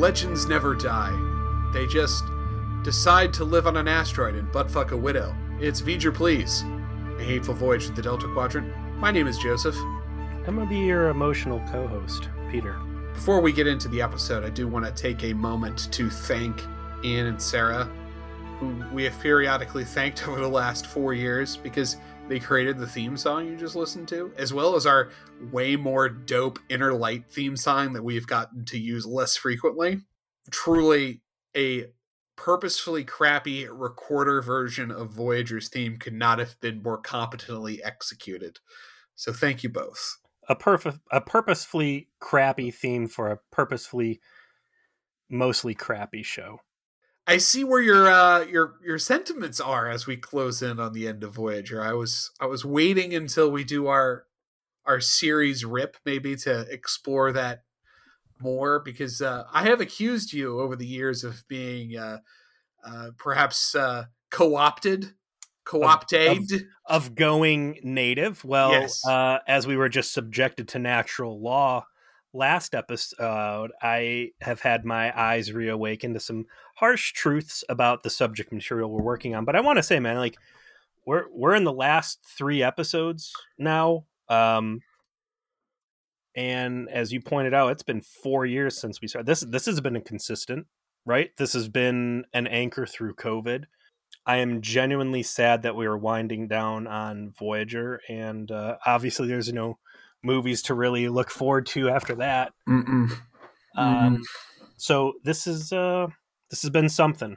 legends never die. They just decide to live on an asteroid and buttfuck a widow. It's V'ger Please, a hateful voyage to the Delta Quadrant. My name is Joseph. I'm gonna be your emotional co-host, Peter. Before we get into the episode, I do want to take a moment to thank Ian and Sarah, who we have periodically thanked over the last four years because they created the theme song you just listened to, as well as our way more dope Inner Light theme song that we've gotten to use less frequently. Truly a purposefully crappy recorder version of Voyager's theme could not have been more competently executed. So thank you both. A perfect, a purposefully crappy theme for a purposefully mostly crappy show. I see where your uh, your your sentiments are as we close in on the end of Voyager. I was I was waiting until we do our our series rip maybe to explore that more because uh, I have accused you over the years of being uh, uh, perhaps uh, co-opted, co-opted of, of, of, going native. Well, yes. uh, as we were just subjected to natural law last episode, I have had my eyes reawaken to some harsh truths about the subject material we're working on. But I want to say, man, like we're we're in the last three episodes now. Um, and as you pointed out, it's been four years since we started. This this has been consistent, right? This has been an anchor through COVID. I am genuinely sad that we are winding down on Voyager, and uh, obviously, there's no movies to really look forward to after that. Mm-mm. Um, so this is uh, this has been something.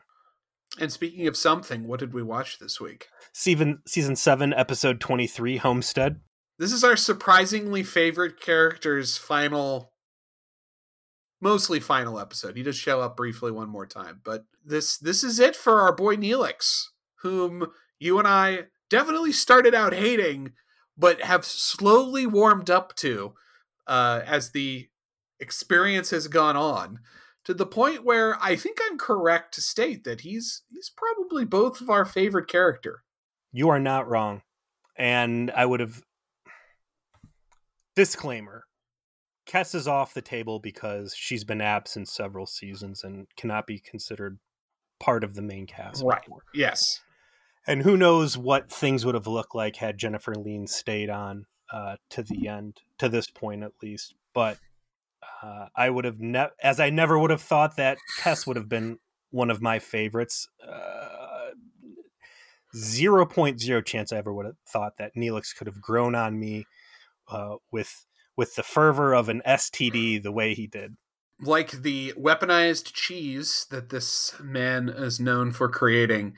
And speaking of something, what did we watch this week? Season season seven, episode twenty three, Homestead. This is our surprisingly favorite character's final, mostly final episode. He does show up briefly one more time, but this this is it for our boy Neelix, whom you and I definitely started out hating but have slowly warmed up to uh, as the experience has gone on to the point where I think I'm correct to state that he's he's probably both of our favorite character. You are not wrong. And I would have disclaimer. Kes is off the table because she's been absent several seasons and cannot be considered part of the main cast. Right. Before. Yes and who knows what things would have looked like had Jennifer Lien stayed on uh, to the end, to this point at least. But uh, I would have, never, as I never would have thought that Tess would have been one of my favorites. Uh, zero point zero chance I ever would have thought that Neelix could have grown on me uh, with with the fervor of an STD the way he did. Like the weaponized cheese that this man is known for creating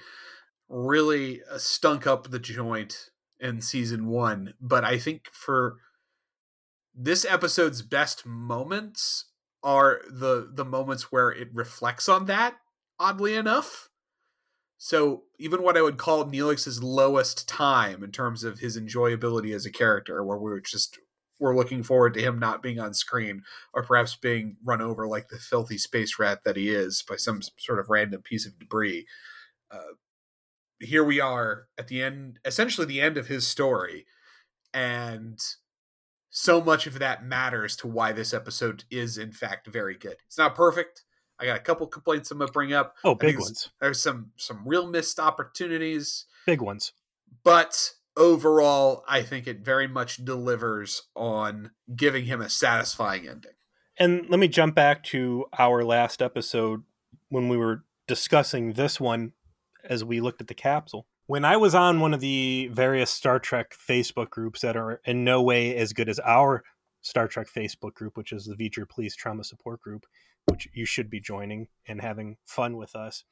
really uh, stunk up the joint in season one. But I think for this episode's best moments are the the moments where it reflects on that. Oddly enough, so even what I would call Neelix's lowest time in terms of his enjoyability as a character, where we are just we're looking forward to him not being on screen or perhaps being run over like the filthy space rat that he is by some sort of random piece of debris. Uh, here we are at the end, essentially the end of his story, and so much of that matters to why this episode is in fact very good. It's not perfect. I got a couple complaints I'm gonna bring up. Oh, big ones. There's some some real missed opportunities. Big ones. But overall, I think it very much delivers on giving him a satisfying ending. And let me jump back to our last episode when we were discussing this one as we looked at the capsule. When I was on one of the various Star Trek Facebook groups that are in no way as good as our Star Trek Facebook group, which is the V'ger Please Trauma Support Group, which you should be joining and having fun with us.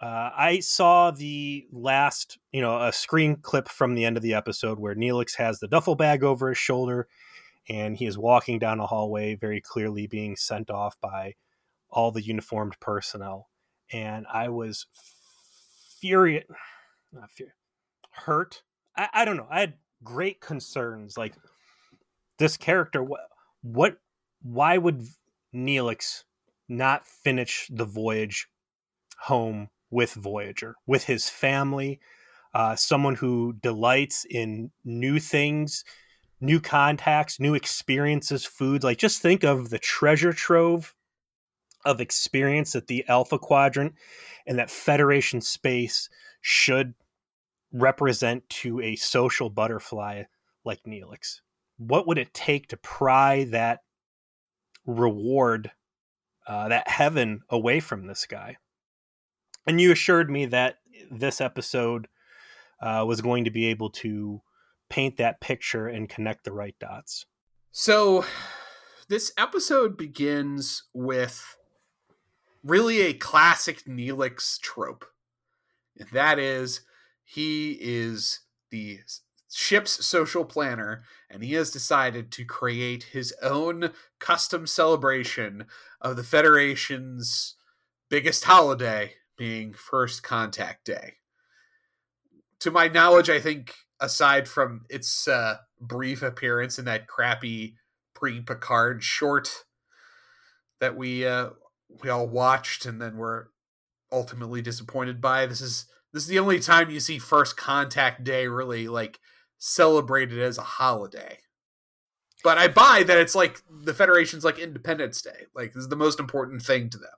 Uh, I saw the last, you know, a screen clip from the end of the episode where Neelix has the duffel bag over his shoulder and he is walking down a hallway, very clearly being sent off by all the uniformed personnel. And I was furious, not hurt. I, I don't know. I had great concerns. Like this character, what, what, why would Neelix not finish the voyage home with Voyager, with his family, uh, someone who delights in new things, new contacts, new experiences, foods. Like, just think of the treasure trove of experience that the Alpha Quadrant and that Federation space should represent to a social butterfly like Neelix? What would it take to pry that reward, uh, that heaven away from this guy? And you assured me that this episode uh, was going to be able to paint that picture and connect the right dots. So, this episode begins with really a classic Neelix trope. And that is, he is the ship's social planner, and he has decided to create his own custom celebration of the Federation's biggest holiday, being First Contact Day. To my knowledge, I think aside from its uh, brief appearance in that crappy pre-Picard short that we uh, we all watched and then were ultimately disappointed by, this is this is the only time you see First Contact Day really like celebrated as a holiday. But I buy that it's like the Federation's like Independence Day. Like this is the most important thing to them.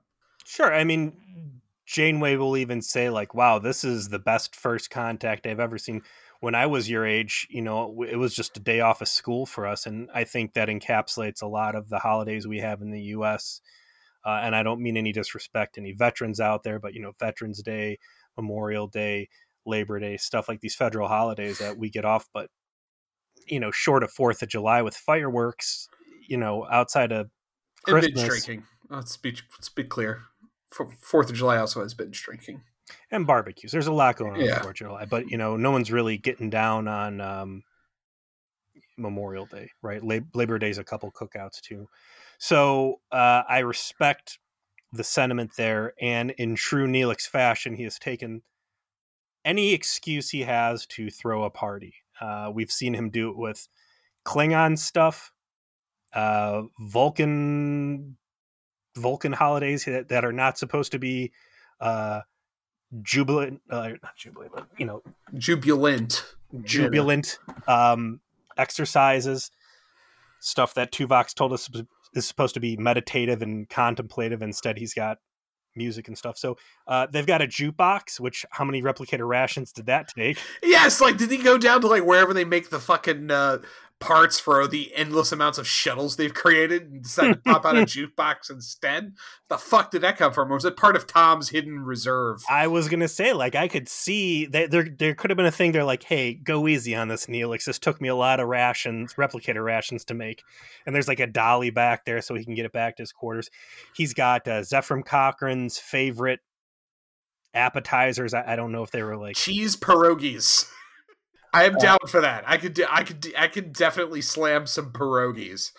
Sure. I mean, Janeway will even say like, "Wow, this is the best first contact I've ever seen." When I was your age, you know, it was just a day off of school for us, and I think that encapsulates a lot of the holidays we have in the U.S. Uh, and I don't mean any disrespect to any veterans out there, but you know, Veterans Day, Memorial Day, Labor Day, stuff like these federal holidays that we get off. But you know, short of Fourth of July with fireworks, you know, outside of Christmas, binge drinking. Let's be let's be clear. Fourth of July also has binge drinking and barbecues. There's a lot going on yeah. Fourth of July, but you know, no one's really getting down on um, Memorial Day, right? Labor Day's a couple cookouts too. So uh, I respect the sentiment there, and in true Neelix fashion, he has taken any excuse he has to throw a party. Uh, we've seen him do it with Klingon stuff, uh, Vulcan Vulcan holidays that, that, are not supposed to be uh, jubilant, uh, not jubilant, but you know, jubilant, jubilant um, exercises, stuff that Tuvok told us is supposed to be meditative and contemplative. Instead, he's got music and stuff. So uh, they've got a jukebox. Which how many replicator rations did that take? Yes, like did he go down to like wherever they make the fucking uh, parts for the endless amounts of shuttles they've created and decided to pop out a jukebox instead. The fuck did that come from? Or was it part of Tom's hidden reserve? I was gonna say, like, I could see that there there could have been a thing. They're like, hey, go easy on this, Neelix. This took me a lot of rations, replicator rations to make. And there's like a dolly back there so he can get it back to his quarters. He's got uh, Zefram Cochrane's favorite appetizers. I, I don't know if they were like cheese pierogies. I am down for that. I could, I could, I could definitely slam some pierogies.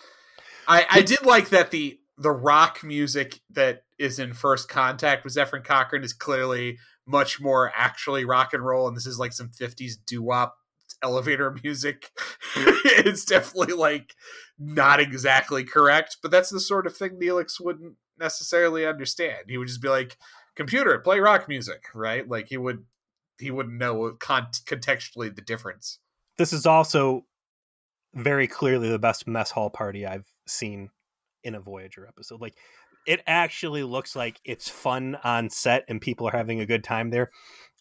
I, I did like that the the rock music that is in First Contact with Zefram Cochrane is clearly much more actually rock and roll, and this is like some '50s doo wop elevator music. it's definitely like not exactly correct, but that's the sort of thing Neelix wouldn't necessarily understand. He would just be like, "Computer, play rock music," right? Like he would he wouldn't know con- contextually the difference. This is also very clearly the best mess hall party I've seen in a Voyager episode. Like it actually looks like it's fun on set and people are having a good time there.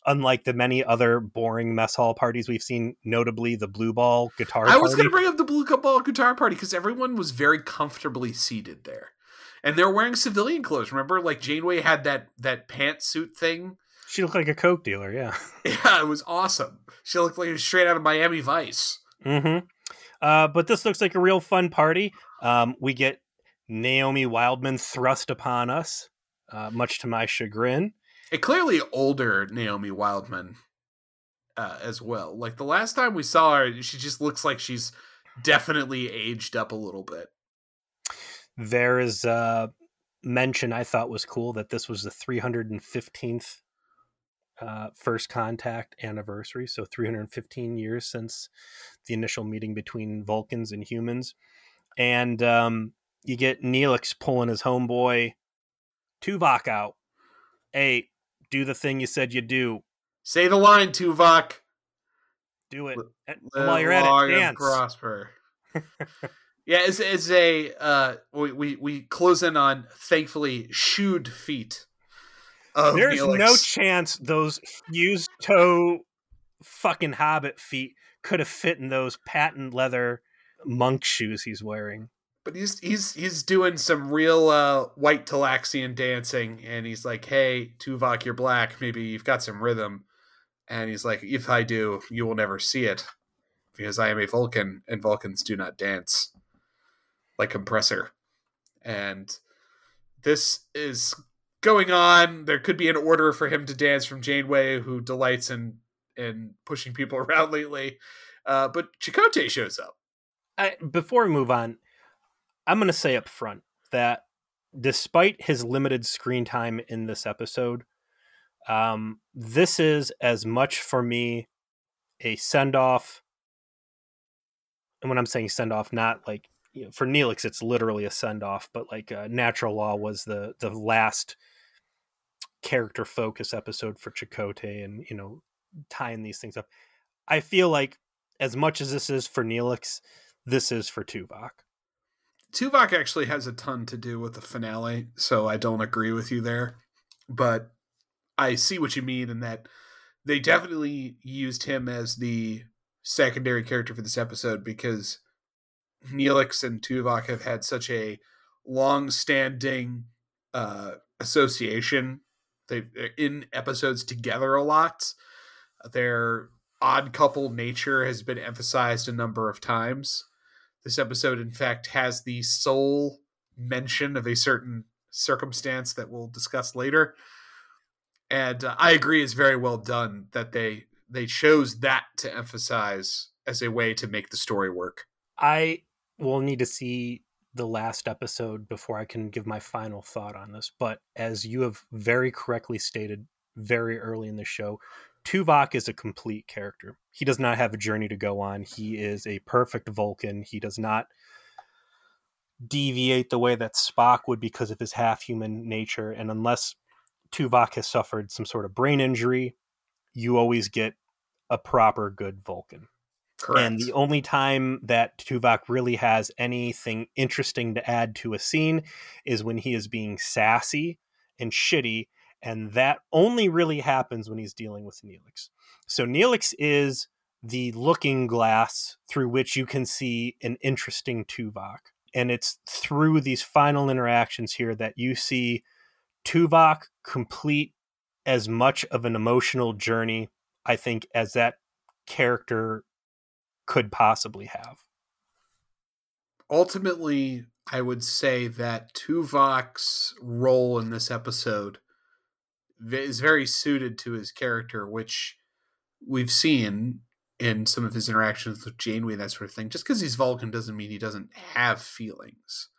Unlike the many other boring mess hall parties we've seen, notably the blue ball guitar. I was going to bring up the blue ball guitar party because everyone was very comfortably seated there, and they're wearing civilian clothes. Remember, like Janeway had that that pantsuit thing she looked like a coke dealer. Yeah. Yeah, it was awesome. She looked like straight out of Miami Vice. Mm-hmm. Uh, but this looks like a real fun party. Um, we get Naomi Wildman thrust upon us, uh, much to my chagrin. A clearly older Naomi Wildman uh, as well. Like the last time we saw her, she just looks like she's definitely aged up a little bit. There is a mention I thought was cool that this was the 315th uh, first contact anniversary, so 315 years since the initial meeting between Vulcans and humans. And um, you get Neelix pulling his homeboy Tuvok out. Hey, do the thing you said you do. Say the line, Tuvok. Do it. L- while you're at it, dance. Prosper. Yeah, it's, it's a uh, we, we we close in on thankfully shoed feet. There's Neelix. no chance those fused toe fucking hobbit feet could have fit in those patent leather monk shoes he's wearing. But he's he's he's doing some real uh, white Talaxian dancing, and he's like, "Hey, Tuvok, you're black. Maybe you've got some rhythm." And he's like, "If I do, you will never see it, because I am a Vulcan, and Vulcans do not dance like compressor." And this is going on. There could be an order for him to dance from Janeway, who delights in in pushing people around lately. Uh, but Chakotay shows up. I, before we move on, I'm going to say up front that despite his limited screen time in this episode, um, this is as much for me a send off. And when I'm saying send off, not like you know, for Neelix, it's literally a send off, but like uh, Natural Law was the the last character focus episode for Chakotay, and you know tying these things up. I feel like as much as this is for Neelix, this is for Tuvok. Tuvok actually has a ton to do with the finale, so I don't agree with you there. But I see what you mean in that they definitely used him as the secondary character for this episode because Neelix and Tuvok have had such a long-standing uh, association. They are in episodes together a lot. Their odd couple nature has been emphasized a number of times. This episode, in fact, has the sole mention of a certain circumstance that we'll discuss later. And uh, I agree, is very well done that they they chose that to emphasize as a way to make the story work. I will need to see the last episode before I can give my final thought on this. But as you have very correctly stated very early in the show, Tuvok is a complete character. He does not have a journey to go on. He is a perfect Vulcan. He does not deviate the way that Spock would because of his half human nature. And unless Tuvok has suffered some sort of brain injury, you always get a proper good Vulcan. Correct. And the only time that Tuvok really has anything interesting to add to a scene is when he is being sassy and shitty and that only really happens when he's dealing with Neelix. So Neelix is the looking glass through which you can see an interesting Tuvok. And it's through these final interactions here that you see Tuvok complete as much of an emotional journey, I think, as that character could possibly have. Ultimately, I would say that Tuvok's role in this episode is very suited to his character, which we've seen in some of his interactions with Janeway that sort of thing. Just because he's Vulcan doesn't mean he doesn't have feelings,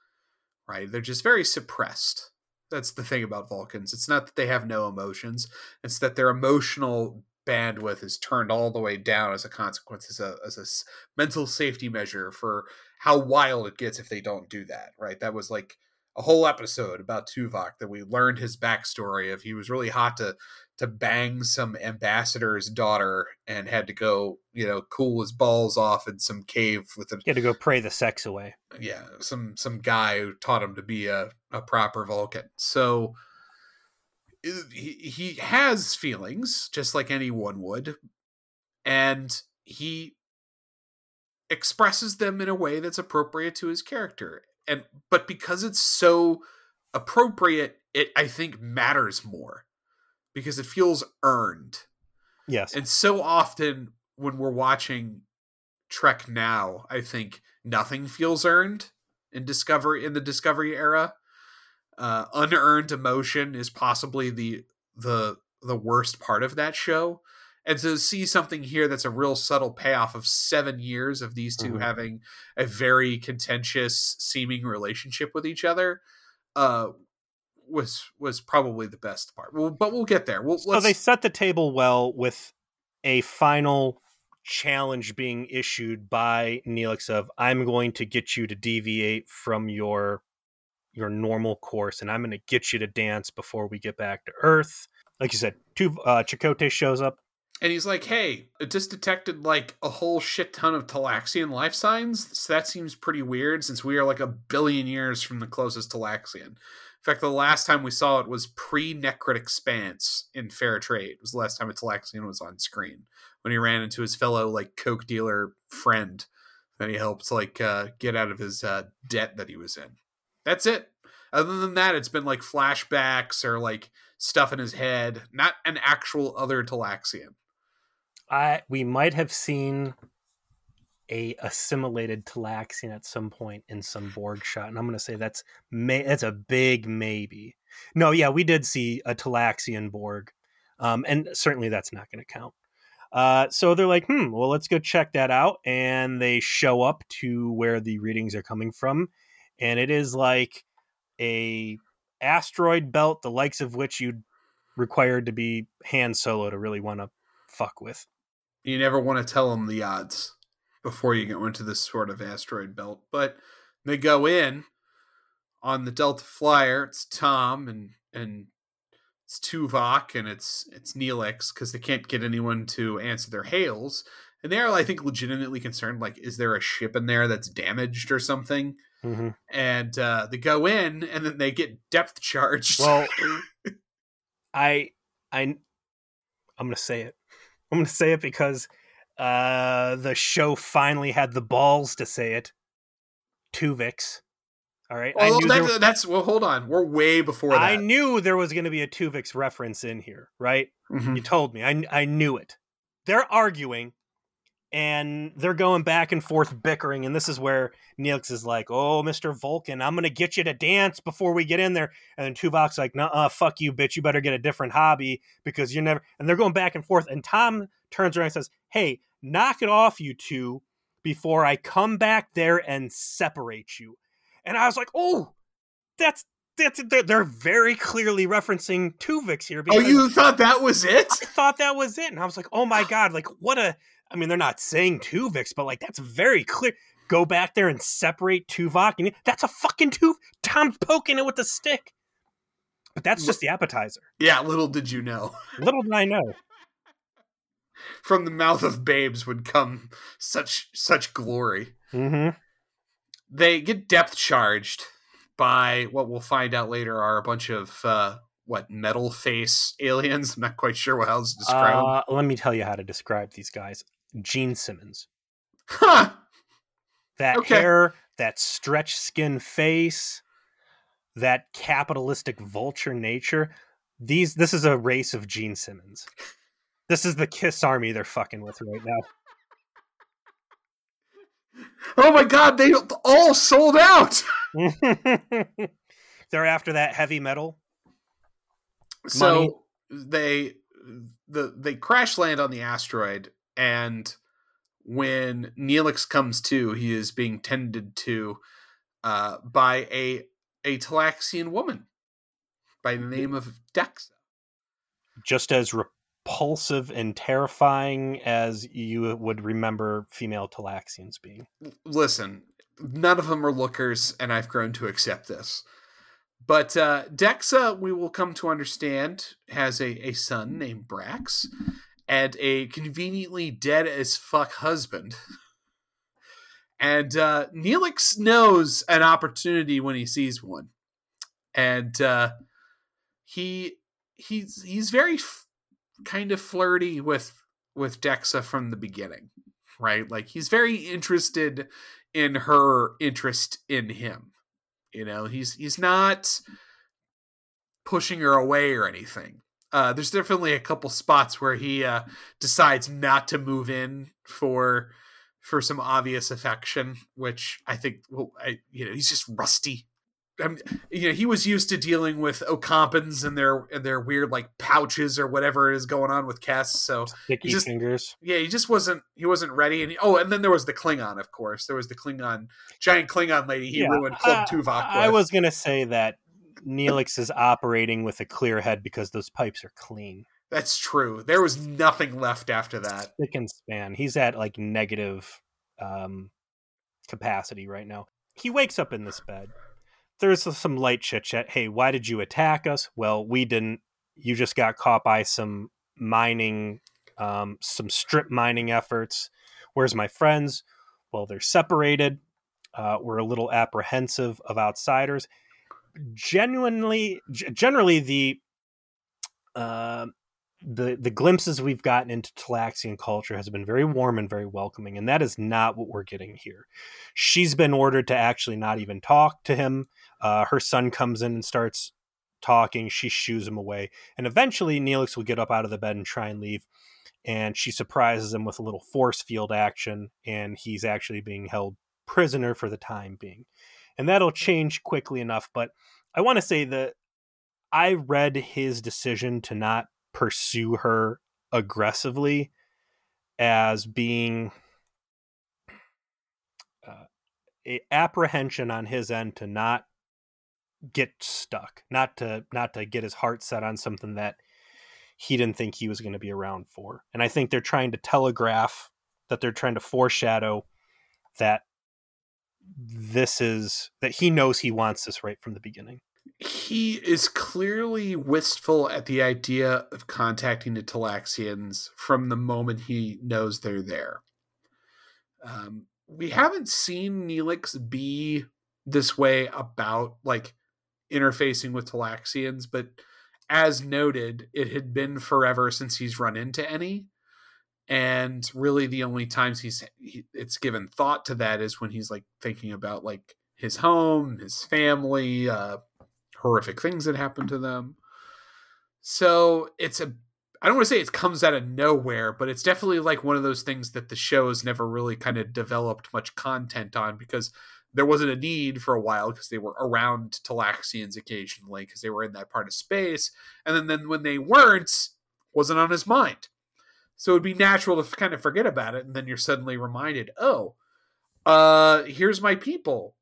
right? They're just very suppressed. That's the thing about Vulcans. It's not that they have no emotions; it's that their emotional bandwidth is turned all the way down as a consequence, as a as a mental safety measure for how wild it gets if they don't do that. Right? That was like a whole episode about Tuvok that we learned his backstory of he was really hot to to bang some ambassador's daughter and had to go, you know, cool his balls off in some cave with a He had to go pray the sex away. Yeah, some some guy who taught him to be a, a proper Vulcan. So he, he has feelings just like anyone would and he expresses them in a way that's appropriate to his character and but because it's so appropriate, it I think matters more because it feels earned. Yes. And so often when we're watching Trek now, I think nothing feels earned in Discovery in the Discovery era. Uh, unearned emotion is possibly the the the worst part of that show. And to see something here that's a real subtle payoff of seven years of these 2 mm-hmm. having a very contentious seeming relationship with each other uh was was probably the best part. Well, but we'll get there. We'll, so they set the table well with a final challenge being issued by Neelix of I'm going to get you to deviate from your your normal course and I'm going to get you to dance before we get back to Earth. Like you said, two uh, Chakotay shows up and he's like, "Hey, it just detected like a whole shit ton of Talaxian life signs. So that seems pretty weird since we are like a billion years from the closest Talaxian. In fact, the last time we saw it was pre-Nekrit Expanse in Fair Trade. It was the last time a Talaxian was on screen when he ran into his fellow like coke dealer friend that he helped like uh, get out of his uh, debt that he was in. That's it. Other than that, it's been like flashbacks or like stuff in his head, not an actual other Talaxian. I we might have seen a assimilated Talaxian at some point in some Borg shot, and I'm going to say that's may that's a big maybe. No, yeah, we did see a Talaxian Borg, um, and certainly that's not going to count. Uh, so they're like, hmm, well, let's go check that out, and they show up to where the readings are coming from, and it is like a asteroid belt, the likes of which you'd required to be Han Solo to really want to fuck with. You never want to tell them the odds before you go into this sort of asteroid belt, but they go in on the Delta Flyer. It's Tom and and it's Tuvok and it's it's Neelix because they can't get anyone to answer their hails, and they are, I think, legitimately concerned. Like, is there a ship in there that's damaged or something? Mm-hmm. And uh, they go in, and then they get depth charged. Well, I I I'm gonna say it. I'm gonna say it because uh, the show finally had the balls to say it. Tuvix. All right. well, I knew that- there, that's well. Hold on, we're way before that. I knew there was going to be a Tuvix reference in here, right? Mhm. You told me. I I knew it. They're arguing and they're going back and forth bickering and this is where Neelix is like, "Oh, Mr. Vulcan, I'm going to get you to dance before we get in there." And then Tuvok's like, "Nah, fuck you, bitch. You better get a different hobby because you're never." And they're going back and forth and Tom turns around and says, "Hey, knock it off you two before I come back there and separate you." And I was like, "Oh, that's that's they're, they're very clearly referencing Tuvix here Oh, you thought that was it? I thought that was it, and I was like, "Oh my god! Like, what a!" I mean, they're not saying Tuvix, but like that's very clear. Go back there and separate Tuvok, and that's a fucking Tuv. Tom's poking it with a stick, but that's just the appetizer. Yeah. Little did you know, Little did I know. from the mouth of babes would come such such glory. Mm-hmm. They get depth charged by what we'll find out later are a bunch of uh, what metal face aliens. I'm not quite sure what else to describe. Uh, let me tell you how to describe these guys. Gene Simmons. Huh. That Okay. hair, that stretch skin face, that capitalistic vulture nature. These this is a race of Gene Simmons. This is the Kiss Army they're fucking with right now. Oh my god, they all sold out. they're after that heavy metal. so they the they crash land on the asteroid and when Neelix comes to, he is being tended to uh, by a a Talaxian woman by the name of Dexa. Just as repulsive and terrifying as you would remember female Talaxians being. Listen, none of them are lookers, and I've grown to accept this. But uh, Dexa, we will come to understand, has a, a son named Brax and a conveniently dead as fuck husband. And uh, Neelix knows an opportunity when he sees one, and uh, he he's he's very f- kind of flirty with with Dexa from the beginning, right? Like he's very interested in her interest in him. You know, he's he's not pushing her away or anything. Uh, there's definitely a couple spots where he uh, decides not to move in for for some obvious affection, which I think, well, I, you know, he's just rusty. I mean, you know, he was used to dealing with Ocampans and their and their weird like pouches or whatever is going on with Kes. So Sticky just- fingers. yeah, he just wasn't he wasn't ready. And oh, and then there was the Klingon, of course. There was the Klingon, giant Klingon lady. He Yeah, ruined Club I- Tuvok. I was gonna say that Neelix is operating with a clear head because those pipes are clean. That's true. There was nothing left after that. Thick and span. He's at like negative um, capacity right now. He wakes up in this bed. There's some light chit chat. Hey, why did you attack us? Well, we didn't. You just got caught by some mining um, some strip mining efforts. Where's my friends? Well, they're separated. Uh, we're a little apprehensive of outsiders. Genuinely, generally, the uh, the the glimpses we've gotten into Talaxian culture has been very warm and very welcoming, and that is not what we're getting here. She's been ordered to actually not even talk to him. Uh, her son comes in and starts talking. She shoos him away, and eventually Neelix will get up out of the bed and try and leave. And she surprises him with a little force field action, and he's actually being held prisoner for the time being. And that'll change quickly enough. But I want to say that I read his decision to not pursue her aggressively as being uh, apprehension on his end to not get stuck not to not to get his heart set on something that he didn't think he was going to be around for and i think they're trying to telegraph that they're trying to foreshadow that this is that he knows he wants this right from the beginning he is clearly wistful at the idea of contacting the Talaxians from the moment he knows they're there. Um, we haven't seen Neelix be this way about like interfacing with Talaxians, but as noted, it had been forever since he's run into any. And really, the only times he's he, it's given thought to that is when he's like thinking about like his home, his family, uh, horrific things that happen to them. So it's a I don't want to say it comes out of nowhere, but it's definitely like one of those things that the show has never really kind of developed much content on because there wasn't a need for a while because they were around Talaxians occasionally because they were in that part of space, and then then when they weren't, wasn't on his mind. So it'd be natural to kind of forget about it, and then you're suddenly reminded, oh, uh, here's my people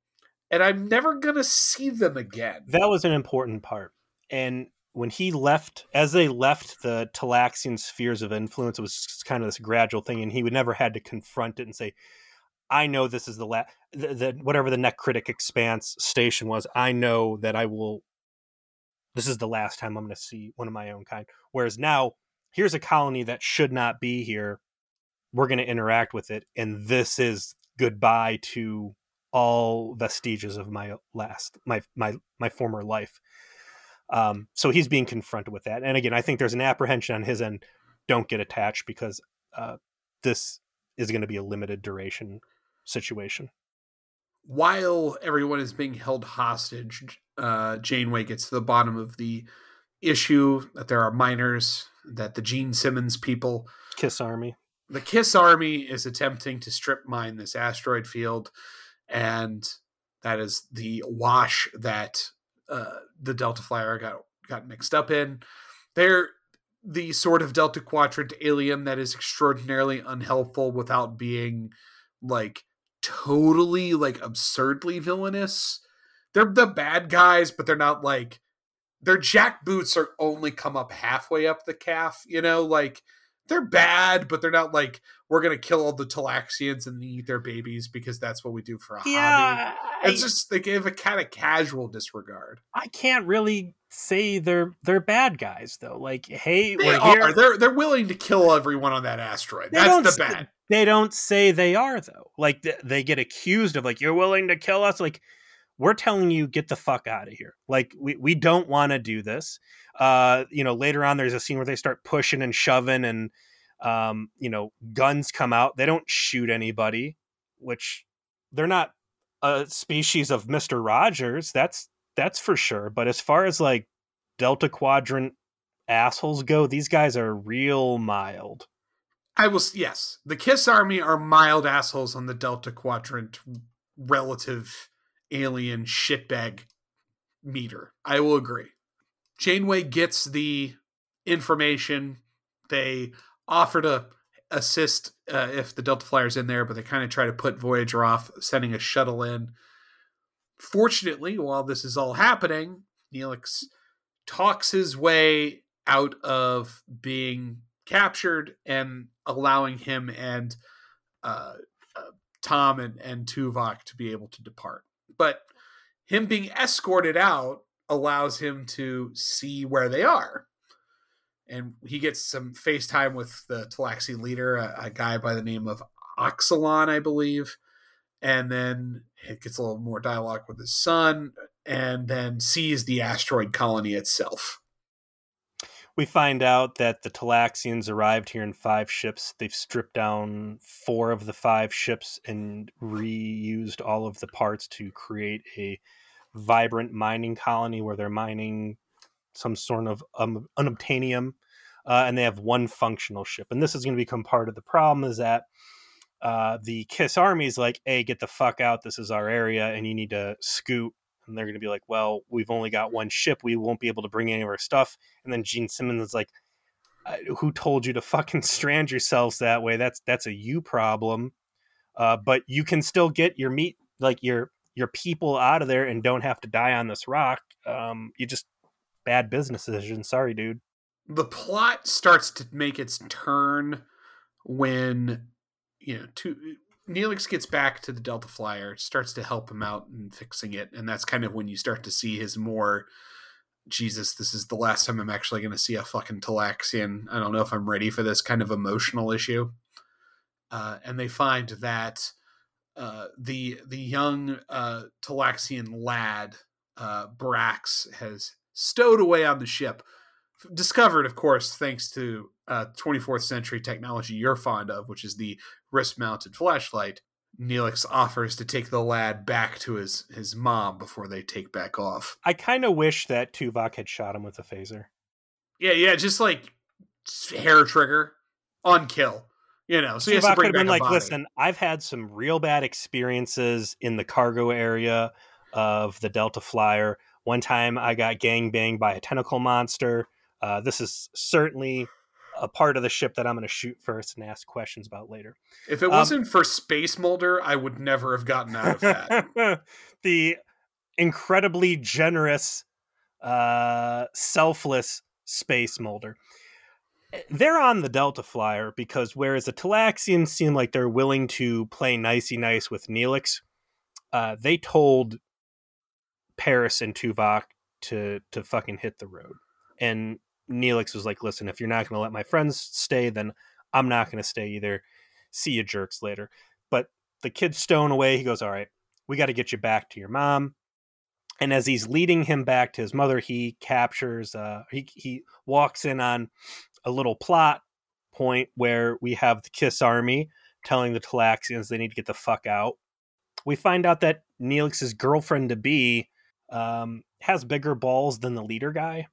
and I'm never gonna see them again. That was an important part. And when he left, as they left the Talaxian spheres of influence, it was kind of this gradual thing, and he would never had to confront it and say, "I know this is the last, the, the, whatever the Nekritic Expanse station was. I know that I will. This is the last time I'm going to see one of my own kind." Whereas now, here's a colony that should not be here. We're going to interact with it, and this is goodbye to all vestiges of my last my my my former life. Um, so he's being confronted with that. And again, I think there's an apprehension on his end. Don't get attached because uh, this is going to be a limited duration situation. While everyone is being held hostage, uh, Janeway gets to the bottom of the issue that there are miners, that the Gene Simmons people, Kiss Army, the Kiss Army is attempting to strip mine this asteroid field and that is the wash that uh, the Delta Flyer got got mixed up in. They're the sort of Delta Quadrant alien that is extraordinarily unhelpful without being like totally like absurdly villainous. They're the bad guys, but they're not like their jack boots are only come up halfway up the calf, you know, like they're bad, but they're not like we're gonna kill all the Talaxians and eat their babies because that's what we do for a yeah, hobby. It's I, just they give a kind of casual disregard. I can't really say they're they're bad guys though. Like, hey, they are. Here. They're they're willing to kill everyone on that asteroid. They that's the bad. They don't say they are though. Like they get accused of like you're willing to kill us. Like we're telling you get the fuck out of here. Like we we don't want to do this. Uh, you know, later on there's a scene where they start pushing and shoving and um, you know, guns come out. They don't shoot anybody, which they're not a species of Mr. Rogers. That's that's for sure. But as far as like Delta Quadrant assholes go, these guys are real mild. I will yes. The Kiss Army are mild assholes on the Delta Quadrant relative alien shitbag meter. I will agree. Janeway gets the information. They offer to assist uh, if the Delta Flyer's in there, but they kind of try to put Voyager off, sending a shuttle in. Fortunately, while this is all happening, Neelix talks his way out of being captured and allowing him and uh, uh, Tom and, and Tuvok to be able to depart. But him being escorted out allows him to see where they are. and he gets some FaceTime with the Talaxian leader, a, a guy by the name of Oxilon, I believe. And then it gets a little more dialogue with his son, and then sees the asteroid colony itself. We find out that the Talaxians arrived here in five ships. They've stripped down four of the five ships and reused all of the parts to create a vibrant mining colony where they're mining some sort of um, unobtainium. Uh, and they have one functional ship. And this is going to become part of the problem is that uh, the Kiss army is like, hey, get the fuck out. This is our area, and you need to scoot and they're going to be like, well, we've only got one ship. We won't be able to bring any of our stuff. And then Gene Simmons is like, who told you to fucking strand yourselves that way? That's that's a you problem. Uh, but you can still get your meat, like your your people out of there, and don't have to die on this rock. Um, you just bad business decision. Sorry, dude. The plot starts to make its turn when you know two Neelix gets back to the Delta Flyer, starts to help him out and fixing it, and that's kind of when you start to see his more Jesus, this is the last time I'm actually going to see a fucking Talaxian. I don't know if I'm ready for this kind of emotional issue. Uh, and they find that uh, the the young uh, Talaxian lad uh, Brax has stowed away on the ship, discovered, of course, thanks to uh, 24th century technology you're fond of, which is the wrist mounted flashlight, Neelix offers to take the lad back to his, his mom before they take back off. I kind of wish that Tuvok had shot him with a phaser. Yeah, yeah, just like hair trigger on kill. You know, so Tuvok could have been like, body. "Listen, I've had some real bad experiences in the cargo area of the Delta Flyer. One time, I got gang banged by a tentacle monster. Uh, this is certainly a part of the ship that I'm going to shoot first and ask questions about later. If it wasn't um, for Space Molder, I would never have gotten out of that. the incredibly generous, uh, selfless Space Molder. They're on the Delta Flyer because whereas the Talaxians seem like they're willing to play nicey nice with Neelix, uh, they told Paris and Tuvok to to fucking hit the road. And Neelix was like, listen, if you're not going to let my friends stay, then I'm not going to stay either. See you jerks later. But the kid's stowing away. He goes, all right, we got to get you back to your mom. And as he's leading him back to his mother, he captures, uh, he, he walks in on a little plot point where we have the Kiss Army telling the Talaxians they need to get the fuck out. We find out that Neelix's girlfriend to be um, has bigger balls than the leader guy.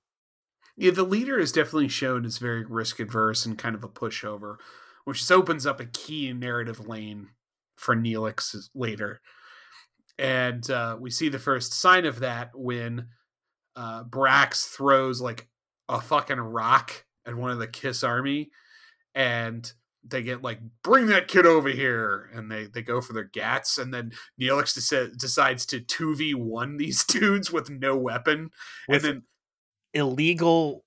Yeah, the leader is definitely shown as very risk adverse and kind of a pushover, which just opens up a key narrative lane for Neelix later. And uh, we see the first sign of that when uh, Brax throws like a fucking rock at one of the Kiss Army, and they get like, "Bring that kid over here!" and they they go for their gats, and then Neelix decides to two v one these dudes with no weapon, with, and then illegal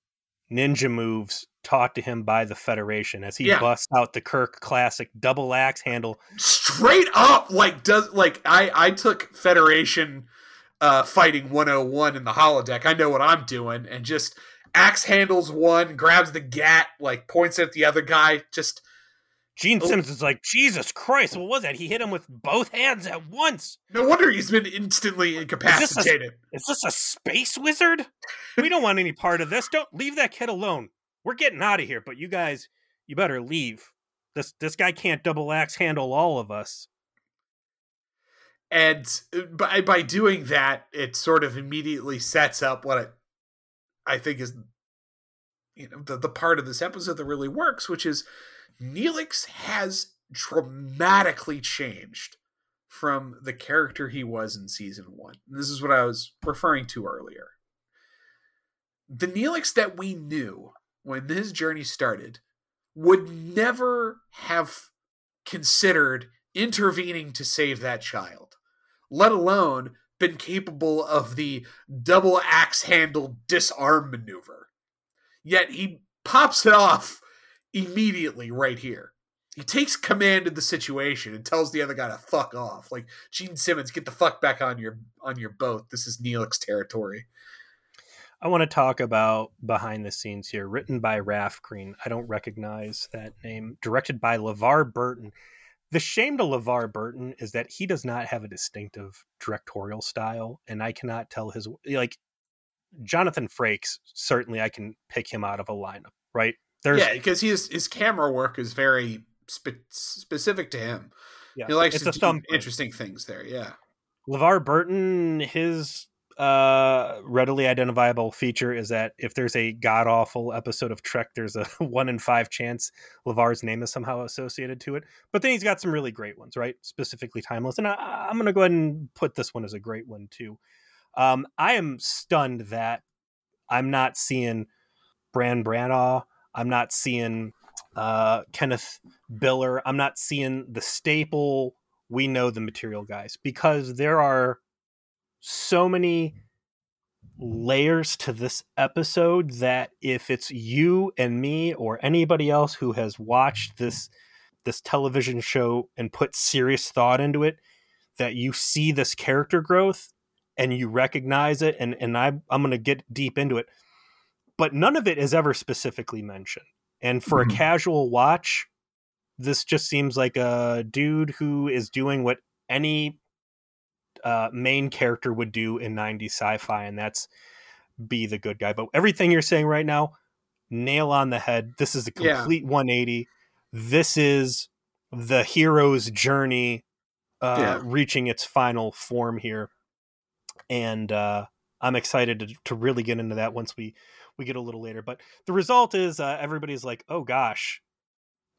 ninja moves taught to him by the Federation as he yeah. busts out the Kirk classic double axe handle. Straight up, like does like I I took Federation uh fighting 101 in the holodeck. I know what I'm doing, and just axe handles one, grabs the gat, like points at the other guy, just Gene oh. Simmons is like, Jesus Christ, what was that? He hit him with both hands at once. No wonder he's been instantly incapacitated. Is this a, is this a space wizard? we don't want any part of this. Don't leave that kid alone. We're getting out of here, but you guys, you better leave. This this guy can't double axe handle all of us. And uh, by by doing that, it sort of immediately sets up what it, I think is you know the, the part of this episode that really works, which is Neelix has dramatically changed from the character he was in season one. This is what I was referring to earlier. The Neelix that we knew when his journey started would never have considered intervening to save that child, let alone been capable of the double axe handle disarm maneuver. Yet he pops it off immediately right here. He takes command of the situation and tells the other guy to fuck off. Like Gene Simmons, get the fuck back on your on your boat. This is Neelix territory. I want to talk about behind the scenes here. Written by Raf Green. I don't recognize that name. Directed by LeVar Burton. The shame to LeVar Burton is that he does not have a distinctive directorial style, and I cannot tell his like Jonathan Frakes. Certainly, I can pick him out of a lineup. Right? There's, yeah, because his his camera work is very spe- specific to him. Yeah, he likes it's to interesting things there. Yeah, LeVar Burton, his uh, readily identifiable feature is that if there's a god awful episode of Trek, there's a one in five chance LeVar's name is somehow associated to it. But then he's got some really great ones, right? Specifically timeless. And I, am going to go ahead and put this one as a great one too. Um, I am stunned that I'm not seeing Brannon Braga. I'm not seeing uh, Kenneth Biller. I'm not seeing the staple. We know the material guys because there are so many layers to this episode that if it's you and me or anybody else who has watched this this television show and put serious thought into it that you see this character growth and you recognize it and and I I'm going to get deep into it but none of it is ever specifically mentioned and for mm-hmm. a casual watch this just seems like a dude who is doing what any uh, main character would do in 90s sci-fi and that's be the good guy but everything you're saying right now nail on the head this is a complete yeah. 180 this is the hero's journey uh, yeah. reaching its final form here and uh, i'm excited to, to really get into that once we we get a little later but the result is uh, everybody's like oh gosh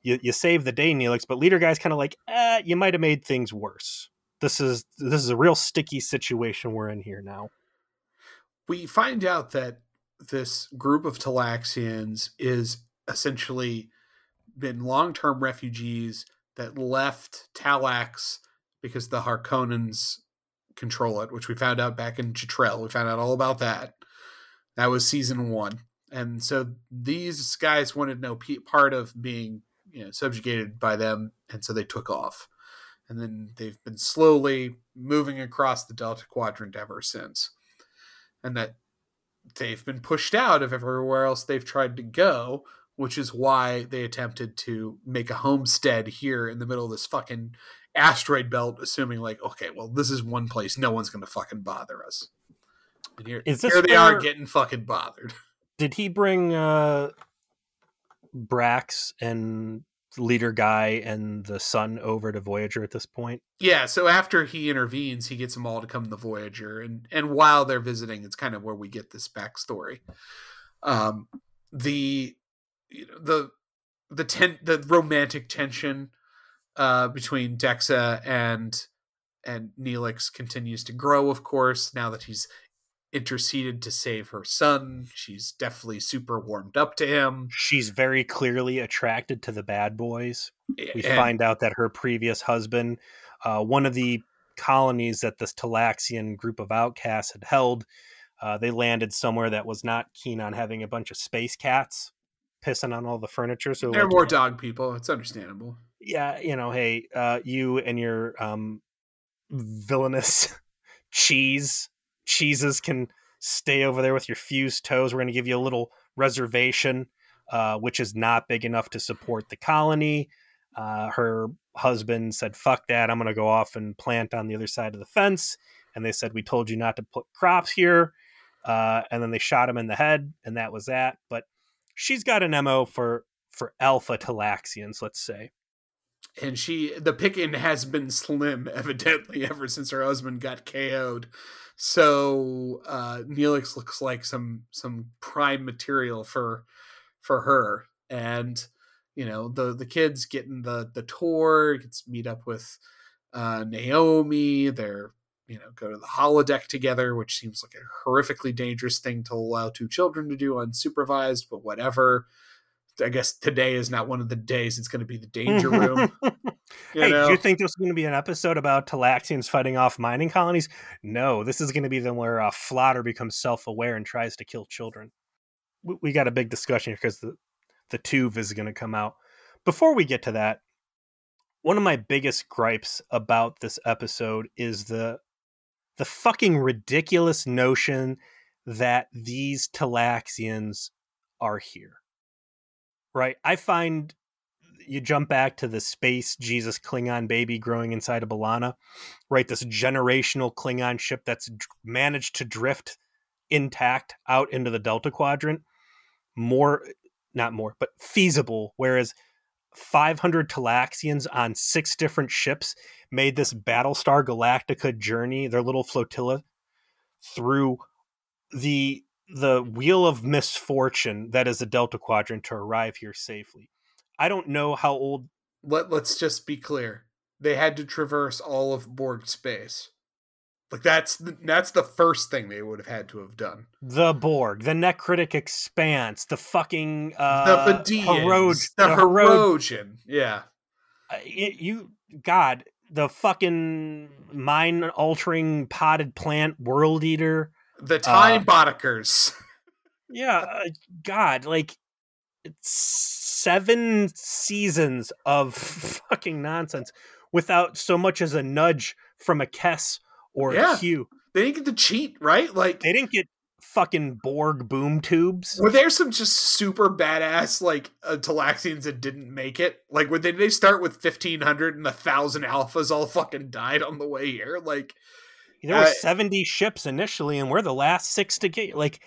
you, you save the day neelix but leader guy's kind of like eh, you might have made things worse this is this is a real sticky situation we're in here now. We find out that this group of Talaxians is essentially been long-term refugees that left Talax because the Haakonians control it, which we found out back in Jetrel. We found out all about that. That was season one, and so these guys wanted no part of being you know subjugated by them, and so they took off and then they've been slowly moving across the Delta Quadrant ever since. And that they've been pushed out of everywhere else they've tried to go, which is why they attempted to make a homestead here in the middle of this fucking asteroid belt, assuming like, okay, well, this is one place no one's gonna fucking bother us. And here, is this here they are getting fucking bothered. Did he bring uh Brax and leader guy and the son over to Voyager at this point? Yeah, so after he intervenes, he gets them all to come to Voyager, and and while they're visiting, it's kind of where we get this backstory. Um, the you know, the the ten the romantic tension uh, between Dexa and and Neelix continues to grow, of course, now that he's interceded to save her son. She's definitely super warmed up to him. She's very clearly attracted to the bad boys. We and, find out that her previous husband, uh, one of the colonies that this Talaxian group of outcasts had held, uh, they landed somewhere that was not keen on having a bunch of space cats pissing on all the furniture. So they're like, more dog people. It's understandable. Yeah, you know, hey, uh, you and your um, villainous cheese cheeses can stay over there with your fused toes. We're going to give you a little reservation, uh, which is not big enough to support the colony. Uh, her husband said, fuck that. I'm going to go off and plant on the other side of the fence. And they said, we told you not to put crops here. Uh, and then they shot him in the head, and that was that. But she's got an MO for, for alpha Talaxians, let's say and she the picking has been slim evidently ever since her husband got KO'd. So uh, Neelix looks like some some prime material for for her, and you know the the kids getting the the tour gets meet up with uh, Naomi. They're you know go to the holodeck together, which seems like a horrifically dangerous thing to allow two children to do unsupervised, but whatever. I guess today is not one of the days. It's going to be the danger room. hey, know? do you think there's going to be an episode about Talaxians fighting off mining colonies? No, this is going to be the where uh, Flotter becomes self-aware and tries to kill children. We, we got a big discussion here because the the Tuve is going to come out. Before we get to that, one of my biggest gripes about this episode is the the fucking ridiculous notion that these Talaxians are here. Right? I find you jump back to the space Jesus Klingon baby growing inside of B'Elanna, right? This generational Klingon ship that's managed to drift intact out into the Delta Quadrant. More, not more, but feasible. Whereas 500 Talaxians on six different ships made this Battlestar Galactica journey, their little flotilla, through the the wheel of misfortune that is the Delta Quadrant to arrive here safely. I don't know how old. Let Let's just be clear. They had to traverse all of Borg space. Like that's the, that's the first thing they would have had to have done. The Borg, the Nekrit Expanse, the fucking uh, the Vidians, the, the Hirogen. Yeah, uh, it, you God, the fucking mind altering potted plant world eater, the Time uh, Bodikers. yeah, uh, God, like seven seasons of fucking nonsense without so much as a nudge from a Kes or yeah. a Q. They didn't get to cheat, right? Like they didn't get fucking Borg boom tubes. Were there some just super badass like uh, Talaxians that didn't make it? Like, would they, they start with fifteen hundred and a thousand alphas all fucking died on the way here? Like, there were uh, seventy ships initially, and we're the last six to get. Like,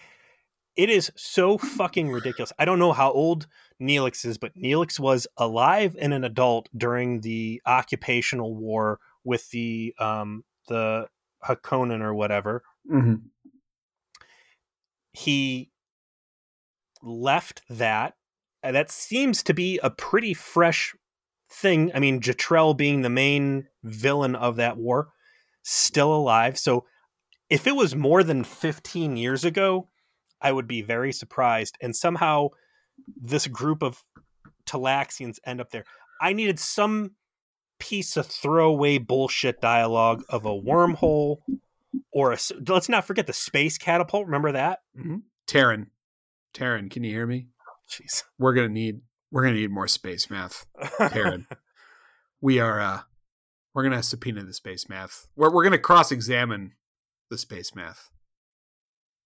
it is so fucking ridiculous. I don't know how old Neelix is, but Neelix was alive and an adult during the occupational war with the um the Haakonian or whatever. Mm-hmm. He left that. That seems to be a pretty fresh thing. I mean, Jetrel being the main villain of that war, still alive. So if it was more than 15 years ago, I would be very surprised. And somehow this group of Talaxians end up there. I needed some piece of throwaway bullshit dialogue of a wormhole or a. Let's not forget the space catapult. Remember that? Mm-hmm. Taryn, Taryn, can you hear me? Jeez, we're gonna need we're gonna need more space math, Taryn. we are uh we're gonna subpoena the space math. We're we're gonna cross examine the space math.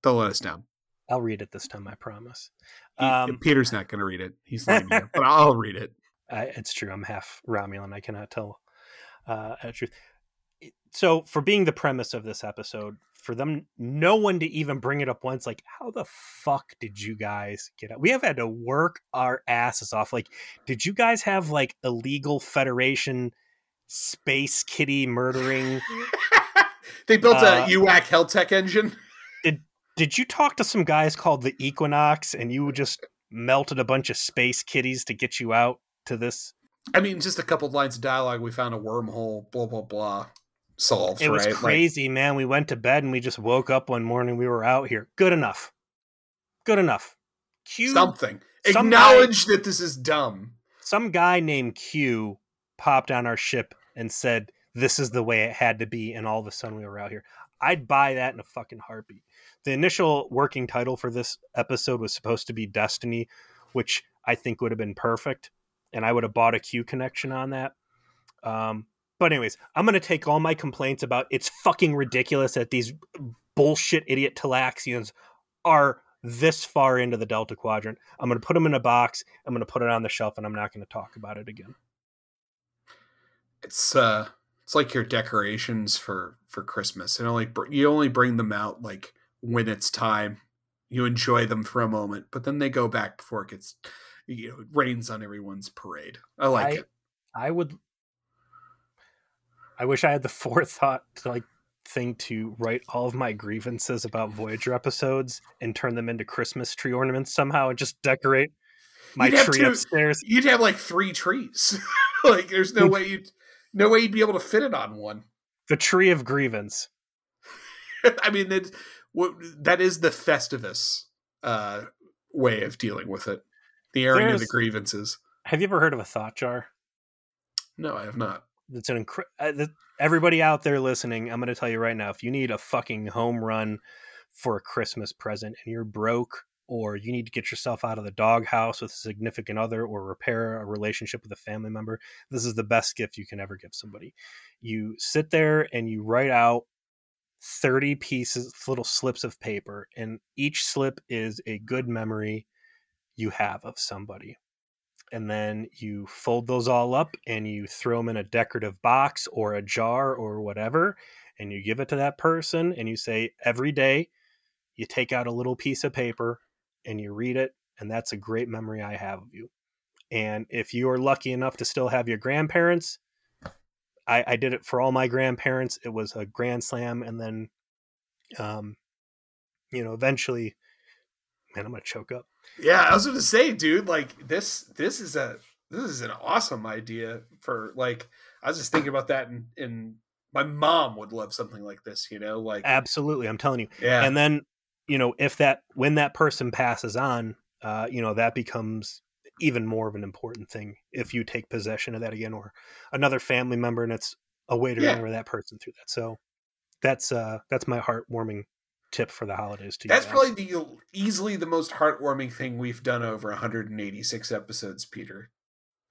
Don't let us down. I'll read it this time, I promise. Um, Peter's not going to read it. He's not, but I'll read it. I, it's true. I'm half Romulan. I cannot tell uh, the truth. So, for being the premise of this episode, for them, no one to even bring it up once, like, how the fuck did you guys get out? We have had to work our asses off. Like, did you guys have like illegal Federation space kitty murdering? they built uh, a UAC Heltech engine did Did you talk to some guys called the Equinox and you just melted a bunch of space kitties to get you out to this? I mean, just a couple lines of dialogue. We found a wormhole. Blah blah blah. Solved. It was right? crazy, like, man. We went to bed and we just woke up one morning. We were out here. Good enough. Good enough. Q. Something. Some Acknowledge guy, that this is dumb. Some guy named Q popped on our ship and said, "This is the way it had to be," and all of a sudden we were out here. I'd buy that in a fucking heartbeat the initial working title for this episode was supposed to be Destiny, which I think would have been perfect, and I would have bought a Q connection on that. Um, but anyways, I'm gonna take all my complaints about it's fucking ridiculous that these bullshit idiot Talaxians are this far into the Delta Quadrant. I'm gonna put them in a box. I'm gonna put it on the shelf, and I'm not gonna talk about it again. It's uh, it's like your decorations for for Christmas. And only you only bring them out like when it's time. You enjoy them for a moment, but then they go back before it gets you know, it rains on everyone's parade. I like I, it. I would I wish I had the forethought to like thing to write all of my grievances about Voyager episodes and turn them into Christmas tree ornaments somehow and just decorate my tree to, upstairs. You'd have like three trees. like there's no way you'd no way you'd be able to fit it on one. The tree of grievance. I mean, it, that is the Festivus uh, way of dealing with it. The airing There's, of the grievances. Have you ever heard of a thought jar? No, I have not. It's an incre- uh, everybody out there listening. I'm going to tell you right now: if you need a fucking home run for a Christmas present and you're broke, or you need to get yourself out of the doghouse with a significant other, or repair a relationship with a family member, this is the best gift you can ever give somebody. You sit there and you write out 30 pieces, little slips of paper, and each slip is a good memory you have of somebody. And then you fold those all up and you throw them in a decorative box or a jar or whatever, and you give it to that person and you say, every day you take out a little piece of paper and you read it, and that's a great memory I have of you. And if you are lucky enough to still have your grandparents, I, I did it for all my grandparents. It was a grand slam, and then, um, you know, eventually, man, I'm gonna choke up. Yeah, I was gonna say, dude, like this, this is a this is an awesome idea for like. I was just thinking about that, and in my mom would love something like this, you know, like absolutely. I'm telling you. Yeah, and then you know, if that when that person passes on, uh, you know, that becomes even more of an important thing if you take possession of that again or another family member and it's a way to yeah. remember that person through that so that's uh that's my heartwarming tip for the holidays to you. that's probably the easily the most heartwarming thing we've done over 186 episodes peter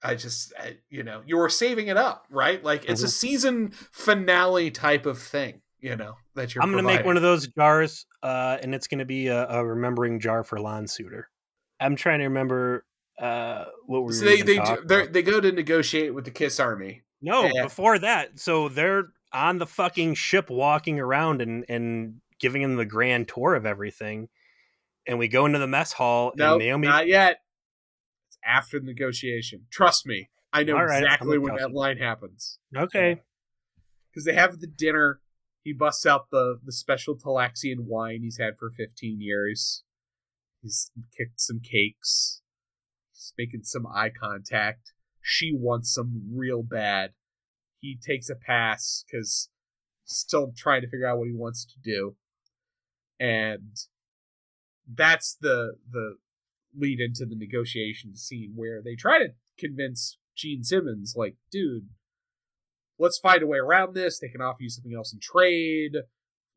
i just I, you know you were saving it up right like it's mm-hmm. a season finale type of thing you know that you're i'm gonna providing. make one of those jars uh and it's gonna be a, a remembering jar for Lon Suder. I'm trying to remember uh what were so they they they go to negotiate with the kiss army. No yeah. before that so they're on the fucking ship walking around and and giving them the grand tour of everything and we go into the mess hall no nope, naomi not yet. It's after the negotiation. Trust me i know right, exactly when that line happens. Okay. Because they have the dinner he busts out the the special talaxian wine he's had for 15 years he's kicked some cakes He's making some eye contact. She wants some real bad. He takes a pass because still trying to figure out what he wants to do, and that's the the lead into the negotiation scene where they try to convince Gene Simmons, like, dude, let's find a way around this. They can offer you something else in trade.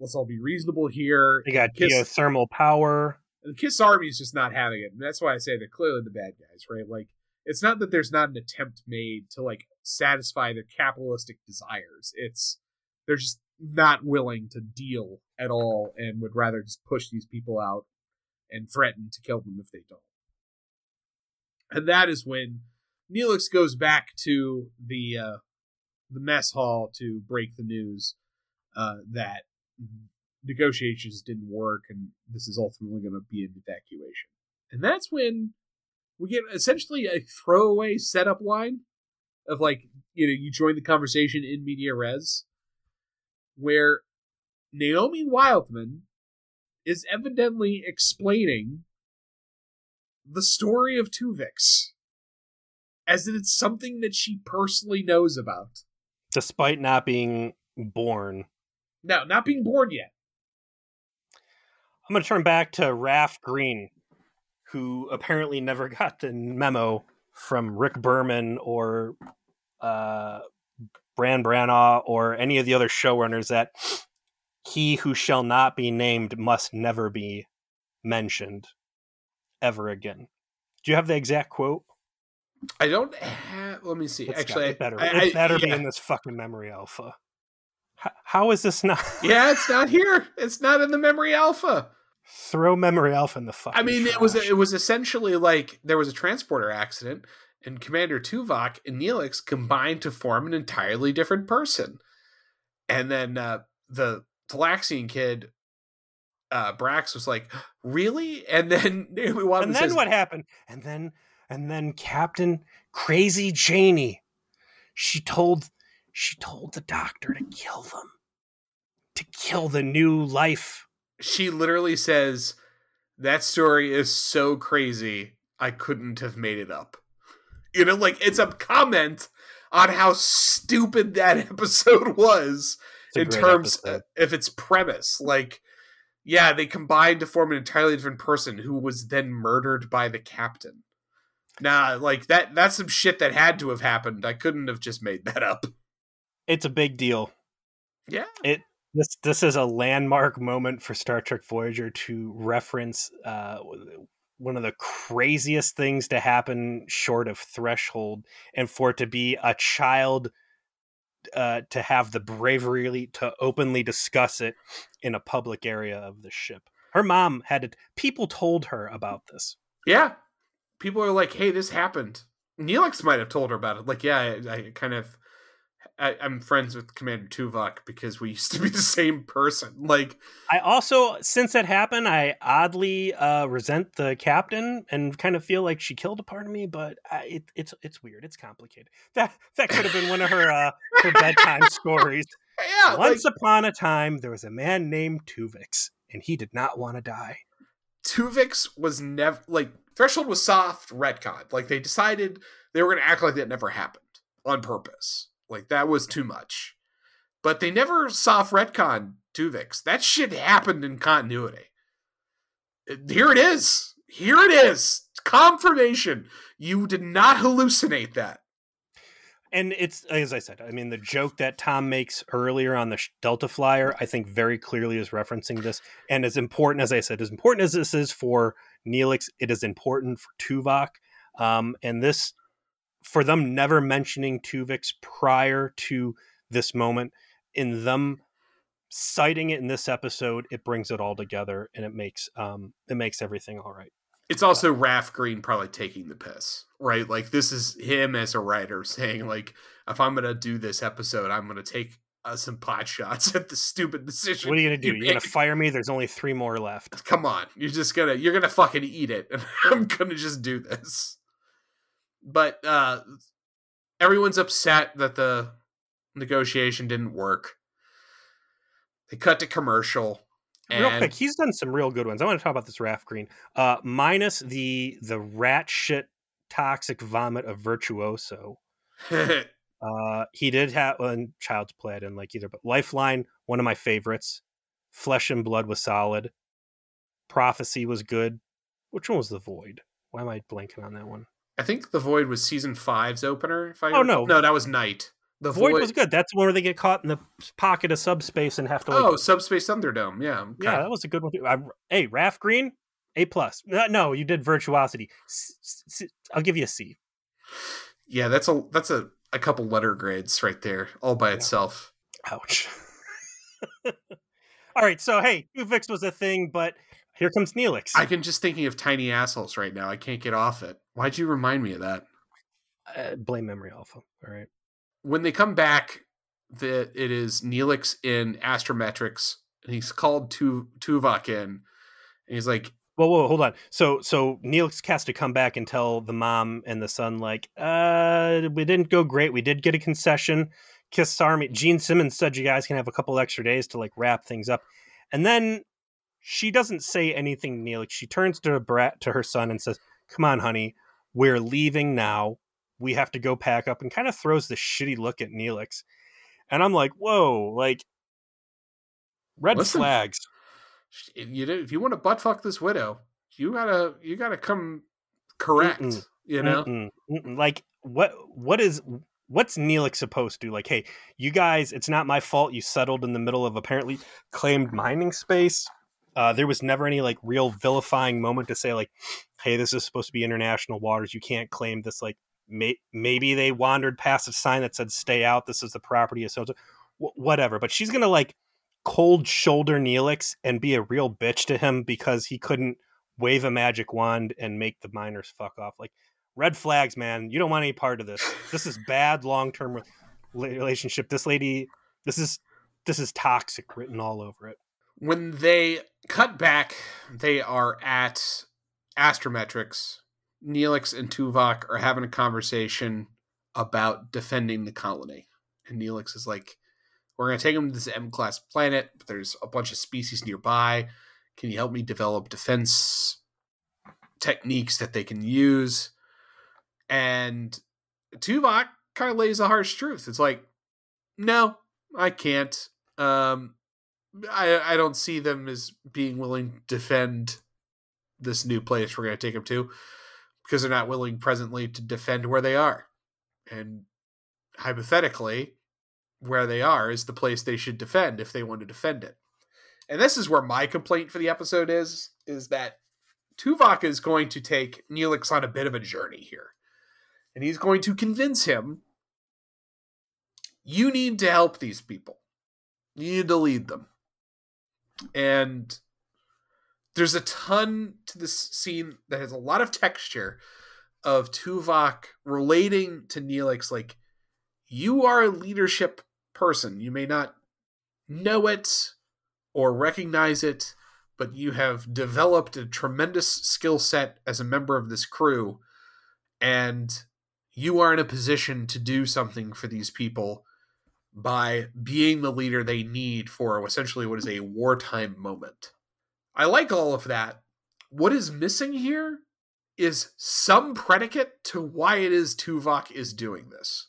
Let's all be reasonable here. They got Kiss, geothermal power the Kiss Army is just not having it, and that's why I say they're clearly the bad guys, right? Like, it's not that there's not an attempt made to like satisfy their capitalistic desires. It's they're just not willing to deal at all, and would rather just push these people out and threaten to kill them if they don't. And that is when Neelix goes back to the uh, the mess hall to break the news uh, that negotiations didn't work, and this is ultimately going to be an evacuation. And that's when we get essentially a throwaway setup line of like, you know, you join the conversation in media res, where Naomi Wildman is evidently explaining the story of Tuvix as if it's something that she personally knows about. Despite not being born. No, not being born yet. I'm going to turn back to Raf Green, who apparently never got the memo from Rick Berman or uh, Brannon Braga or any of the other showrunners that he who shall not be named must never be mentioned ever again. Do you have the exact quote? I don't have. Let me see. It's Actually, it better, I, it better I, be in this fucking memory alpha. How, how is this not? yeah, it's not here. It's not in the memory alpha. Throw memory alpha in the fucking. I mean, trash. it was it was essentially like there was a transporter accident, and Commander Tuvok and Neelix combined to form an entirely different person, and then uh, the Talaxian kid, uh, Brax was like, "Really?" And then Naomi Wildman And then says, what happened? And then and then Captain Crazy Janie, she told she told the doctor to kill them, to kill the new life. she literally says, "That story is so crazy, I couldn't have made it up." You know, like it's a comment on how stupid that episode was in terms episode. of its premise. Like, yeah, they combined to form an entirely different person who was then murdered by the captain. Nah, like that that's some shit that had to have happened. I couldn't have just made that up. It's a big deal. Yeah. It this this is a landmark moment for Star Trek Voyager to reference uh, one of the craziest things to happen short of Threshold, and for it to be a child uh, to have the bravery to openly discuss it in a public area of the ship. Her mom had to. People told her about this. Yeah, people are like, "Hey, this happened." Neelix might have told her about it. Like, yeah, I, I kind of, I, am friends with Commander Tuvok because we used to be the same person. Like, I also, since that happened, I oddly uh, resent the captain and kind of feel like she killed a part of me. But I, it, it's it's weird. It's complicated. That that could have been one of her uh, her bedtime stories. Yeah, Once like, upon a time, there was a man named Tuvix, and he did not want to die. Tuvix was never like Threshold was soft retcon. Like they decided they were going to act like that never happened on purpose. Like that was too much. But they never soft retcon Tuvix. That shit happened in continuity. Here it is. Here it is. Confirmation. You did not hallucinate that and it's as I said. I mean, the joke that Tom makes earlier on the Delta Flyer, I think, very clearly is referencing this. And as important as I said, as important as this is for Neelix, it is important for Tuvok. Um, and this, for them never mentioning Tuvix prior to this moment, in them citing it in this episode, it brings it all together and it makes um, it makes everything all right it's also Raf Green probably taking the piss, right? Like this is him as a writer saying, like, if I'm gonna do this episode, I'm gonna take uh, some pot shots at the stupid decision. What are you gonna do? You are gonna fire me? There's only three more left. Come on, you're just gonna you're gonna fucking eat it, and I'm gonna just do this. But uh everyone's upset that the negotiation didn't work. They cut to commercial and real quick, he's done some real good ones. I want to talk about this Raf Green, uh, minus the the rat shit toxic vomit of Virtuoso. uh, he did have well, Child's Play. I didn't like either, but Lifeline, one of my favorites. Flesh and Blood was solid. Prophecy was good. Which one was The Void? Why am I blanking on that one? I think The Void was season five's opener. If I oh no, no, that was Night. The Void, Void, was good. That's where they get caught in the pocket of subspace and have to. Like, oh, subspace Thunderdome. Yeah. Okay. Yeah, that was a good one. Too. I, hey, Raf Green, A plus. No, you did Virtuosity. I'll give you a C. Yeah, that's a that's a, a couple letter grades right there, all by yeah. itself. Ouch. all right, so hey, Tuvix was a thing, but here comes Neelix. I can just thinking of tiny assholes right now. I can't get off it. Why'd you remind me of that? Uh, blame memory alpha. All right when they come back, that it is Neelix in Astrometrics, and he's called tu- Tuvok in, and he's like, "Whoa, whoa, hold on." So, so Neelix has to come back and tell the mom and the son, like, "Uh, we didn't go great. We did get a concession. Kiss Army." Gene Simmons said you guys can have a couple extra days to like wrap things up, and then she doesn't say anything. Neelix, she turns to Brat to her son and says, "Come on, honey, we're leaving now we have to go pack up and kind of throws this shitty look at Neelix. And I'm like, whoa, like red Listen, flags. You if you want to butt fuck this widow, you gotta you gotta come correct. Mm-mm, you know, mm-mm, mm-mm. like what what is what's Neelix supposed to do? Like, hey, you guys, it's not my fault. You settled in the middle of apparently claimed mining space. Uh, there was never any like real vilifying moment to say like, hey, this is supposed to be international waters. You can't claim this like may, maybe they wandered past a sign that said "Stay out." This is the property of so whatever. But she's gonna like cold shoulder Neelix and be a real bitch to him because he couldn't wave a magic wand and make the miners fuck off. Like red flags, man. You don't want any part of this. This is bad long term relationship. This lady, this is this is toxic written all over it. When they cut back, they are at Astrometrics Neelix and Tuvok are having a conversation about defending the colony. And Neelix is like, We're going to take them to this M class planet, but there's a bunch of species nearby. Can you help me develop defense techniques that they can use? And Tuvok kind of lays a harsh truth. It's like, No, I can't. Um, I, I don't see them as being willing to defend this new place we're going to take them to because they're not willing presently to defend where they are. And hypothetically, where they are is the place they should defend if they want to defend it. And this is where my complaint for the episode is is that Tuvok is going to take Neelix on a bit of a journey here. And he's going to convince him you need to help these people. You need to lead them. And there's a ton to this scene that has a lot of texture of Tuvok relating to Neelix like you are a leadership person. You may not know it or recognize it, but you have developed a tremendous skill set as a member of this crew and you are in a position to do something for these people by being the leader they need for essentially what is a wartime moment. I like all of that. What is missing here is some predicate to why it is Tuvok is doing this.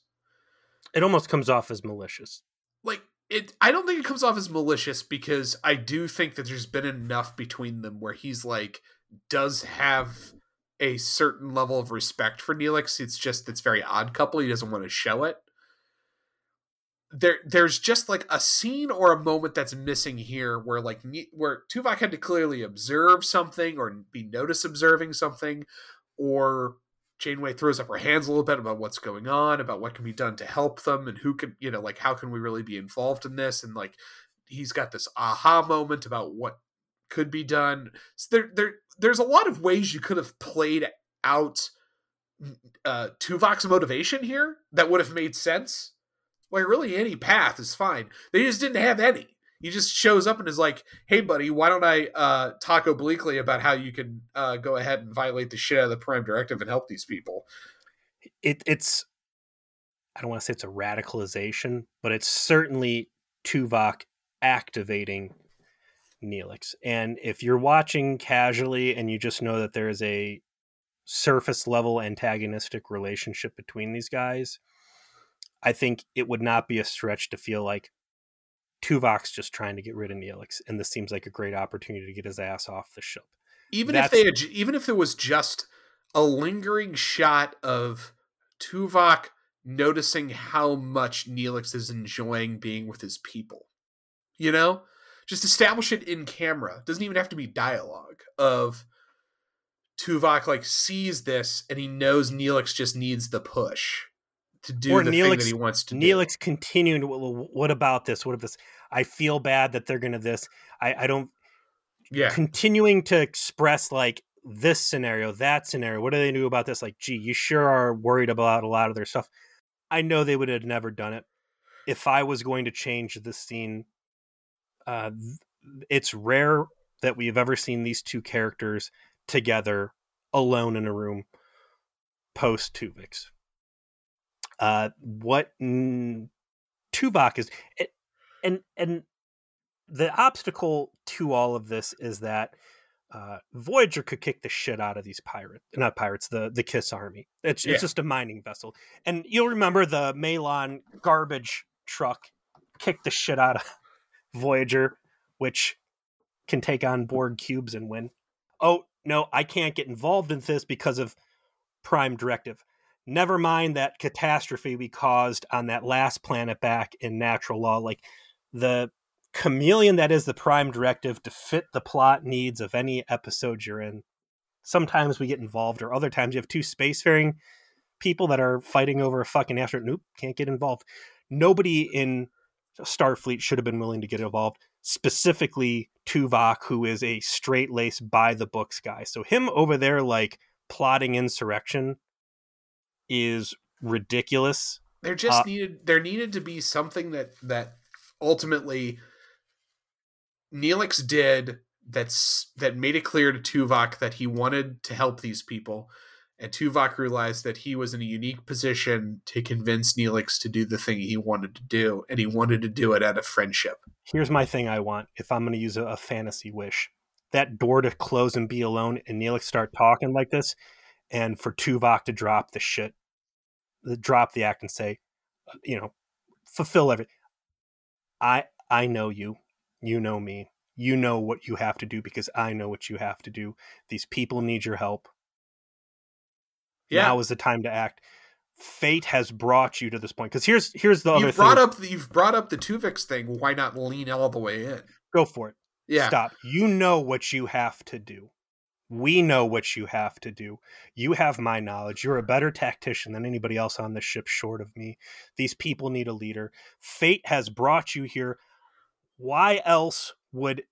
It almost comes off as malicious. Like it I don't think it comes off as malicious because I do think that there's been enough between them where he's like does have a certain level of respect for Neelix. It's just it's very odd couple. He doesn't want to show it there there's just like a scene or a moment that's missing here where like where Tuvok had to clearly observe something or be noticed observing something or Janeway throws up her hands a little bit about what's going on, about what can be done to help them and who can, you know, like how can we really be involved in this and like he's got this aha moment about what could be done. So there there there's a lot of ways you could have played out uh Tuvok's motivation here that would have made sense like really any path is fine. They just didn't have any. He just shows up and is like, "Hey, buddy, why don't I uh, talk obliquely about how you can uh, go ahead and violate the shit out of the Prime Directive and help these people?" It, it's I don't want to say it's a radicalization, but it's certainly Tuvok activating Neelix. And if you're watching casually and you just know that there is a surface level antagonistic relationship between these guys, I think it would not be a stretch to feel like Tuvok's just trying to get rid of Neelix, and this seems like a great opportunity to get his ass off the ship. Even That's, if they had, even if there was just a lingering shot of Tuvok noticing how much Neelix is enjoying being with his people, you know, just establish it in camera. It doesn't even have to be dialogue of Tuvok like sees this and he knows Neelix just needs the push to do or the Neelix, thing that he wants to Neelix do. continuing to, what about this? What if this? I feel bad that they're gonna this. I, I don't yeah. Continuing to express like this scenario, that scenario. What do they do about this? Like, gee, you sure are worried about a lot of their stuff. I know they would have never done it. If I was going to change the scene, uh, it's rare that we have ever seen these two characters together alone in a room post Tuvix uh, what mm, Tuvok is, and and the obstacle to all of this is that uh, Voyager could kick the shit out of these pirates, not pirates, the the Kiss Army. It's yeah. it's just a mining vessel, and you'll remember the Malon garbage truck kicked the shit out of Voyager, which can take on Borg cubes and win. Oh no, I can't get involved in this because of Prime Directive. Never mind that catastrophe we caused on that last planet back in natural law. Like the chameleon that is the prime directive to fit the plot needs of any episode you're in. Sometimes we get involved, or other times you have two spacefaring people that are fighting over a fucking asteroid. Nope, can't get involved. Nobody in Starfleet should have been willing to get involved. Specifically, Tuvok, who is a straight laced by the books guy. So him over there, like plotting insurrection is ridiculous. There just uh, needed there needed to be something that that ultimately Neelix did that's that made it clear to Tuvok that he wanted to help these people. And Tuvok realized that he was in a unique position to convince Neelix to do the thing he wanted to do, and he wanted to do it out of friendship. Here's my thing I want if I'm going to use a, a fantasy wish that door to close and be alone, and Neelix start talking like this, and for Tuvok to drop the shit drop the act and say, uh, you know, fulfill every. I I know you, you know me, you know what you have to do because I know what you have to do. These people need your help. Yeah. Now is the time to act. Fate has brought you to this point because here's here's the you've other brought thing. up the, you've brought up the Tuvix thing. Why not lean all the way in? Go for it. Yeah. Stop. You know what you have to do. We know what you have to do. You have my knowledge. You're a better tactician than anybody else on the ship, short of me. These people need a leader. Fate has brought you here. Why else would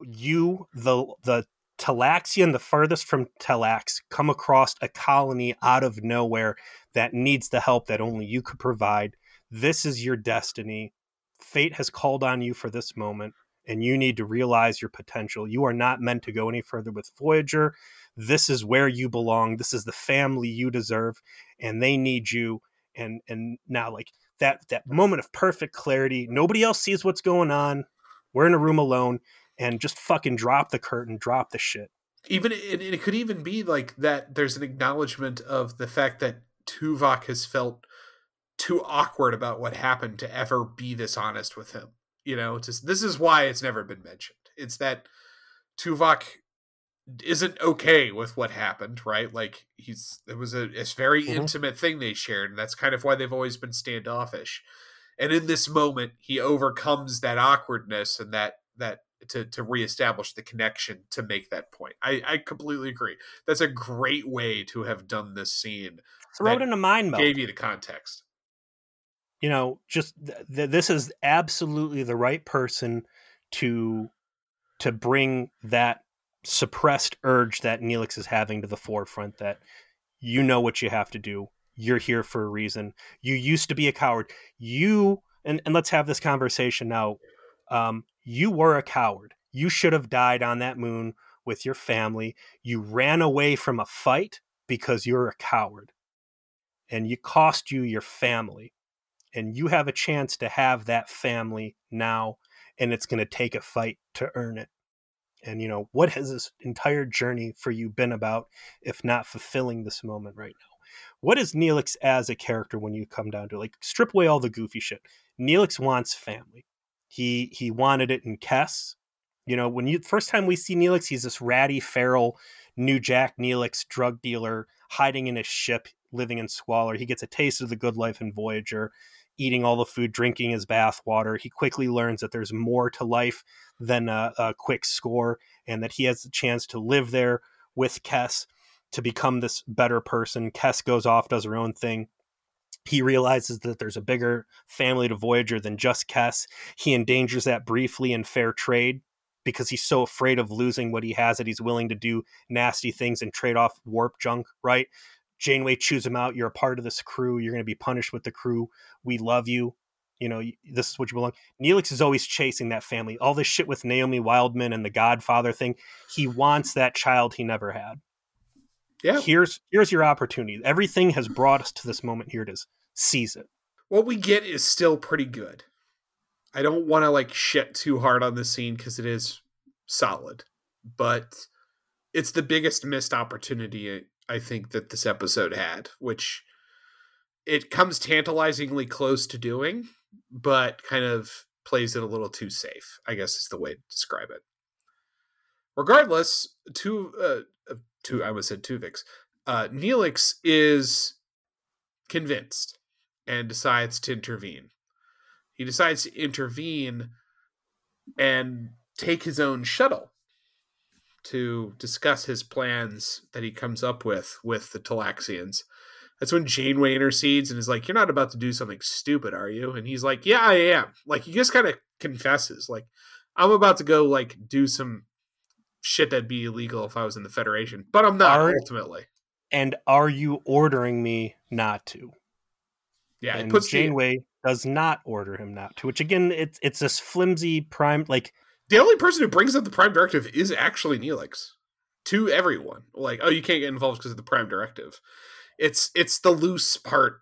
you, the the Talaxian, the furthest from Talax, come across a colony out of nowhere that needs the help that only you could provide? This is your destiny. Fate has called on you for this moment and you need to realize your potential. You are not meant to go any further with Voyager. This is where you belong. This is the family you deserve, and they need you. And and now like that that moment of perfect clarity. Nobody else sees what's going on. We're in a room alone, and just fucking drop the curtain, drop the shit. Even it, it could even be like that. There's an acknowledgement of the fact that Tuvok has felt too awkward about what happened to ever be this honest with him you know, just this is why it's never been mentioned. It's that Tuvok isn't okay with what happened, right? Like he's it was a, a very mm-hmm. intimate thing they shared, and that's kind of why they've always been standoffish. And in this moment, he overcomes that awkwardness and that that to to reestablish the connection to make that point. I, I completely agree. That's a great way to have done this scene. Throw it in a mind. Gave you the context you know, just th- th- this is absolutely the right person to to bring that suppressed urge that Neelix is having to the forefront. That you know what you have to do. You're here for a reason. You used to be a coward. You and and let's have this conversation now. Um, you were a coward. You should have died on that moon with your family. You ran away from a fight because you're a coward, and you cost you your family and you have a chance to have that family now and it's going to take a fight to earn it. And you know what has this entire journey for you been about if not fulfilling this moment right now? What is neelix as a character when you come down to it? like strip away all the goofy shit? Neelix wants family. He he wanted it in Kes. You know, when you first time we see Neelix, he's this ratty, feral, new Jack Neelix drug dealer hiding in his ship, living in squalor. He gets a taste of the good life in Voyager eating all the food, drinking his bath water. He quickly learns that there's more to life than a, a quick score, and that he has the chance to live there with Kes to become this better person. Kes goes off, does her own thing. He realizes that there's a bigger family to Voyager than just Kes. He endangers that briefly in fair trade because he's so afraid of losing what he has that he's willing to do nasty things and trade off warp junk, right? Janeway chews him out. You're a part of this crew. You're going to be punished with the crew. We love you. You know, this is what you belong. Neelix is always chasing that family. All this shit with Naomi Wildman and the Godfather thing. He wants that child he never had. Yeah. Here's here's your opportunity. Everything has brought us to this moment. Here it is. Seize it. What we get is still pretty good. I don't want to like shit too hard on this scene because it is solid, but it's the biggest missed opportunity I think that this episode had, which it comes tantalizingly close to doing, but kind of plays it a little too safe, I guess is the way to describe it. Regardless, two uh two I was said Tuvix. Uh Neelix is convinced and decides to intervene. He decides to intervene and take his own shuttle to discuss his plans that he comes up with with the Talaxians. That's when Janeway intercedes and is like, "You're not about to do something stupid, are you?" And he's like, "Yeah, I am." Like he just kind of confesses, like, "I'm about to go like do some shit that'd be illegal if I was in the Federation, but I'm not are, ultimately." And are you ordering me not to? Yeah, and Janeway the, does not order him not to, which again, it's it's this flimsy prime like the only person who brings up the Prime Directive is actually Neelix to everyone. Like, oh, you can't get involved because of the Prime Directive. It's it's the loose part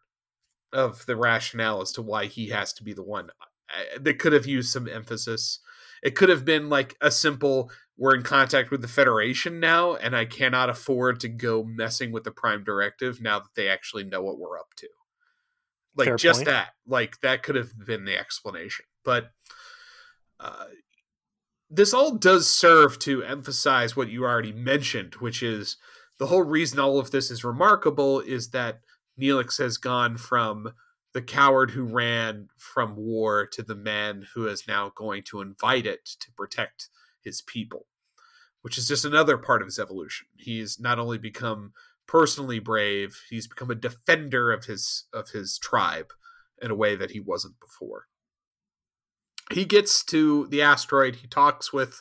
of the rationale as to why he has to be the one. They could have used some emphasis. It could have been like a simple we're in contact with the Federation now, and I cannot afford to go messing with the Prime Directive now that they actually know what we're up to. Like Fair just point. that. Like that could have been the explanation. But uh, this all does serve to emphasize what you already mentioned, which is the whole reason all of this is remarkable is that Neelix has gone from the coward who ran from war to the man who is now going to invite it to protect his people. which is just another part of his evolution. He's not only become personally brave, he's become a defender of his of his tribe in a way that he wasn't before. He gets to the asteroid, he talks with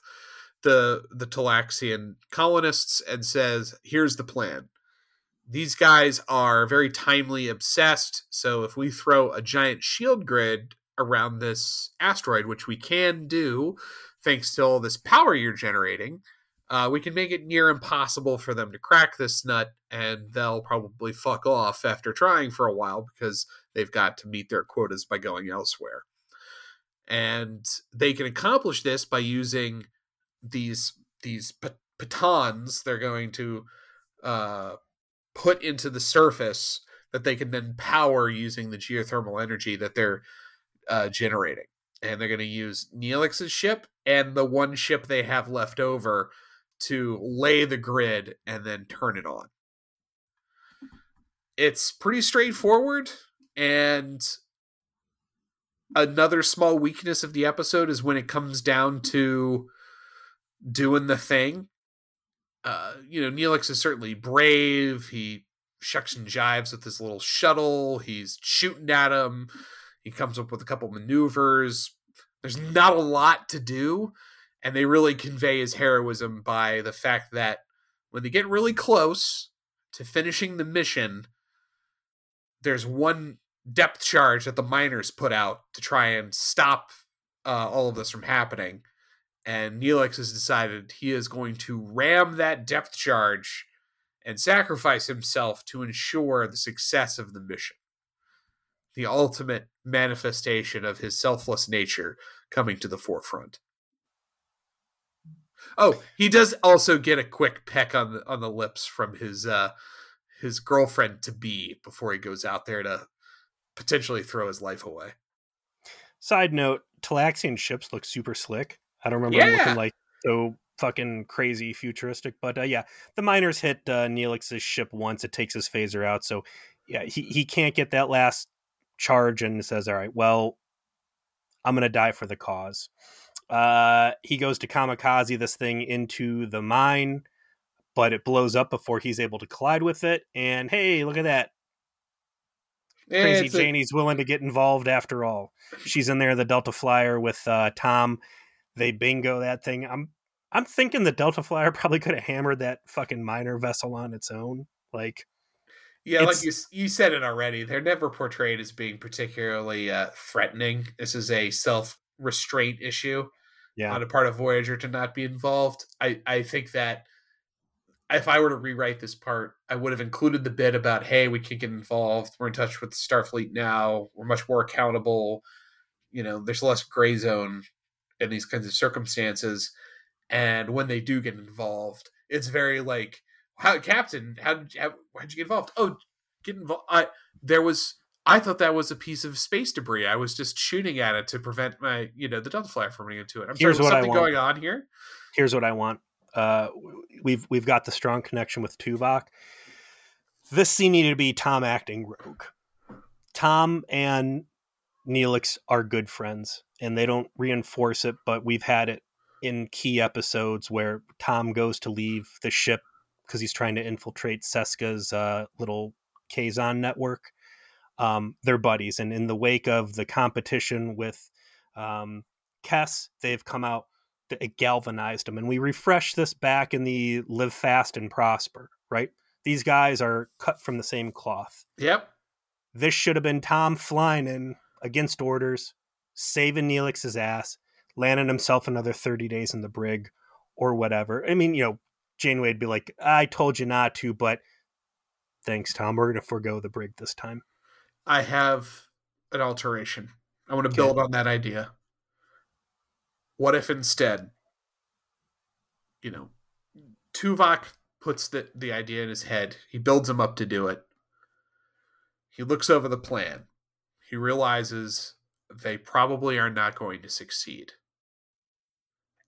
the the Talaxian colonists and says, "Here's the plan. These guys are very timely obsessed, so if we throw a giant shield grid around this asteroid, which we can do thanks to all this power you're generating, uh, we can make it near impossible for them to crack this nut, and they'll probably fuck off after trying for a while because they've got to meet their quotas by going elsewhere. And they can accomplish this by using these these pitons they're going to uh, put into the surface that they can then power using the geothermal energy that they're uh, generating. And they're going to use Neelix's ship and the one ship they have left over to lay the grid and then turn it on. It's pretty straightforward. And another small weakness of the episode is when it comes down to doing the thing. Uh, you know, Neelix is certainly brave. He shucks and jives with his little shuttle. He's shooting at him. He comes up with a couple maneuvers. There's not a lot to do, and they really convey his heroism by the fact that when they get really close to finishing the mission, there's one depth charge that the miners put out to try and stop uh, all of this from happening and Neelix has decided he is going to ram that depth charge and sacrifice himself to ensure the success of the mission. The ultimate manifestation of his selfless nature coming to the forefront. Oh, he does also get a quick peck on the on the lips from his uh his girlfriend to be before he goes out there to potentially throw his life away. Side note, Talaxian ships look super slick. I don't remember yeah. looking like so fucking crazy futuristic, but uh, yeah, the miners hit uh, Neelix's ship once. It takes his phaser out, so yeah, he he can't get that last charge, and says, "All right, well, I'm gonna die for the cause." Uh, he goes to kamikaze this thing into the mine, but it blows up before he's able to collide with it. And hey, look at that! Crazy Janie's a... willing to get involved after all. She's in there, the Delta Flyer with uh, Tom they bingo that thing. I'm I'm thinking the Delta Flyer probably could have hammered that fucking minor vessel on its own. Like, yeah, like you you said it already. They're never portrayed as being particularly uh, threatening. This is a self restraint issue yeah. on a part of Voyager to not be involved. I I think that if I were to rewrite this part, I would have included the bit about, hey, we can get involved. We're in touch with Starfleet now. We're much more accountable. You know, there's less gray zone in these kinds of circumstances. And when they do get involved, it's very like, how, Captain, how did you, how, how'd you get involved? Oh, get involved. I, there was, I thought that was a piece of space debris. I was just shooting at it to prevent my, you know, the Delta Flyer from running into it. I'm Here's sorry, something going on here? Here's what I want. Uh, we've we've got the strong connection with Tuvok. This scene needed to be Tom acting rogue. Tom and Neelix are good friends and they don't reinforce it, but we've had it in key episodes where Tom goes to leave the ship because he's trying to infiltrate Seska's uh, little Kazon network. Um, they're buddies, and in the wake of the competition with um, Kes, they've come out. It galvanized them, and we refreshed this back in the Live Fast and Prosper. Right, these guys are cut from the same cloth. Yep. This should have been Tom flying in against orders, saving Neelix's ass, landing himself another 30 days in the brig or whatever. I mean, you know, Janeway would be like, I told you not to, but thanks, Tom. We're going to forego the brig this time. I have an alteration. I want to okay. build on that idea. What if instead, you know, Tuvok puts the, the idea in his head, he builds him up to do it. He looks over the plan he realizes they probably are not going to succeed.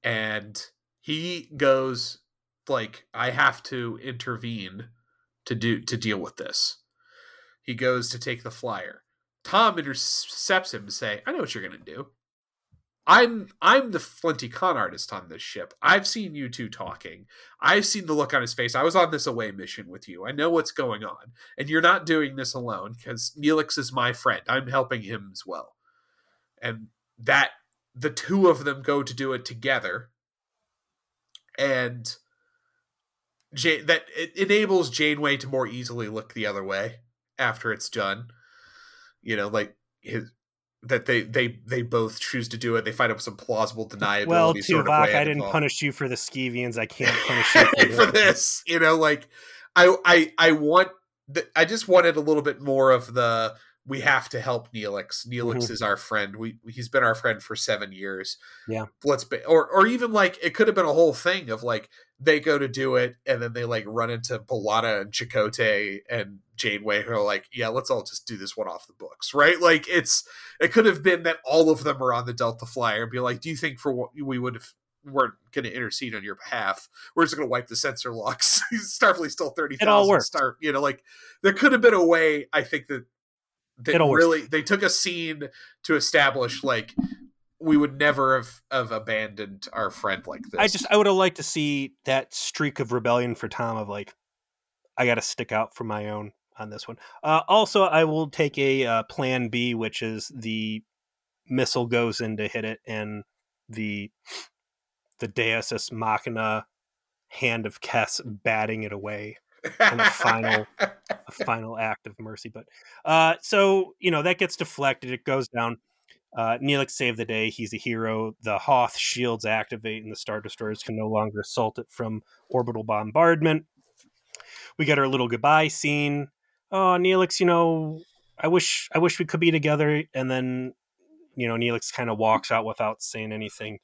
And he goes like I have to intervene to do to deal with this. He goes to take the flyer. Tom intercepts him to say, "I know what you're going to do. I'm I'm the flinty con artist on this ship. I've seen you two talking. I've seen the look on his face. I was on this away mission with you. I know what's going on, and you're not doing this alone because Neelix is my friend. I'm helping him as well, and that the two of them go to do it together, and Jane, that it enables Janeway to more easily look the other way after it's done. You know, like his that they they they both choose to do it. They find up some plausible deniability. Well, Tuvok, sort of I didn't involved. punish you for the Skevians. I can't punish you for, for this. You know, like I I I want the, I just wanted a little bit more of the we have to help Neelix. Neelix Mhm. is our friend. We he's been our friend for seven years. Yeah. Let's be or or even like it could have been a whole thing of like they go to do it and then they like run into B'Elanna and Chakotay and Janeway who are like, yeah, let's all just do this one off the books, right? Like it's it could have been that all of them are on the Delta Flyer and be like, do you think for what we would have weren't going to intercede on your behalf? We're just going to wipe the sensor locks. Starfleet's still thirty It all works. star. You know, like there could have been a way. I think that that It all works. really they took a scene to establish like we would never have, have abandoned our friend like this. I just I would have liked to see that streak of rebellion for Tom of like I got to stick out for my own on this one. Uh, also, I will take a uh, plan B, which is the missile goes in to hit it, and the the Deus Ex Machina hand of Kes batting it away in a final a final act of mercy. But uh, so you know that gets deflected. It goes down. Uh, Neelix saved the day. He's a hero. The Hoth shields activate, and the Star Destroyers can no longer assault it from orbital bombardment. We get our little goodbye scene. Oh, Neelix, you know, I wish I wish we could be together. And then, you know, Neelix kind of walks out without saying anything.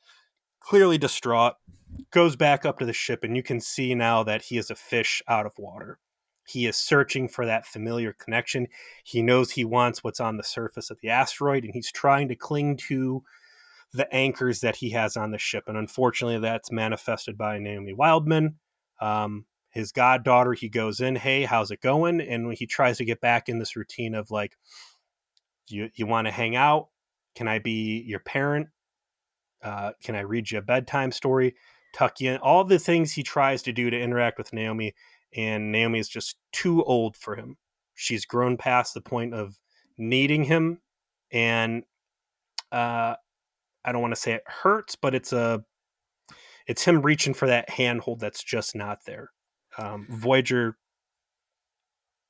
Clearly distraught. Goes back up to the ship, and you can see now that he is a fish out of water. He is searching for that familiar connection. He knows he wants what's on the surface of the asteroid, and he's trying to cling to the anchors that he has on the ship. And unfortunately, that's manifested by Naomi Wildman. Um, his goddaughter, he goes in, hey, how's it going? And he tries to get back in this routine of like, you, you want to hang out? Can I be your parent? Uh, can I read you a bedtime story? Tuck you in. All the things he tries to do to interact with Naomi and Naomi is just too old for him. She's grown past the point of needing him, and uh, I don't want to say it hurts, but it's a it's him reaching for that handhold that's just not there. Um, Voyager,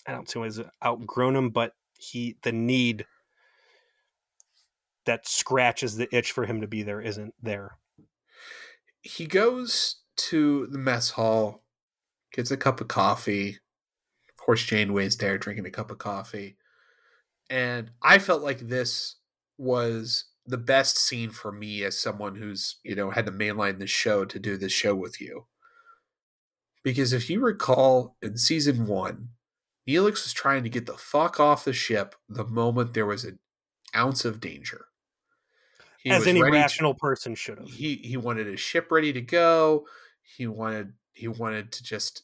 I don't see he's outgrown him, but he the need that scratches the itch for him to be there isn't there. He goes to the mess hall, gets a cup of coffee. Of course, Janeway's there drinking a cup of coffee. And I felt like this was the best scene for me as someone who's, you know, had to mainline this show to do this show with you. Because if you recall in season one, Neelix was trying to get the fuck off the ship the moment there was an ounce of danger. He As any ready to- rational person should have. he he wanted his ship ready to go. He wanted he wanted to just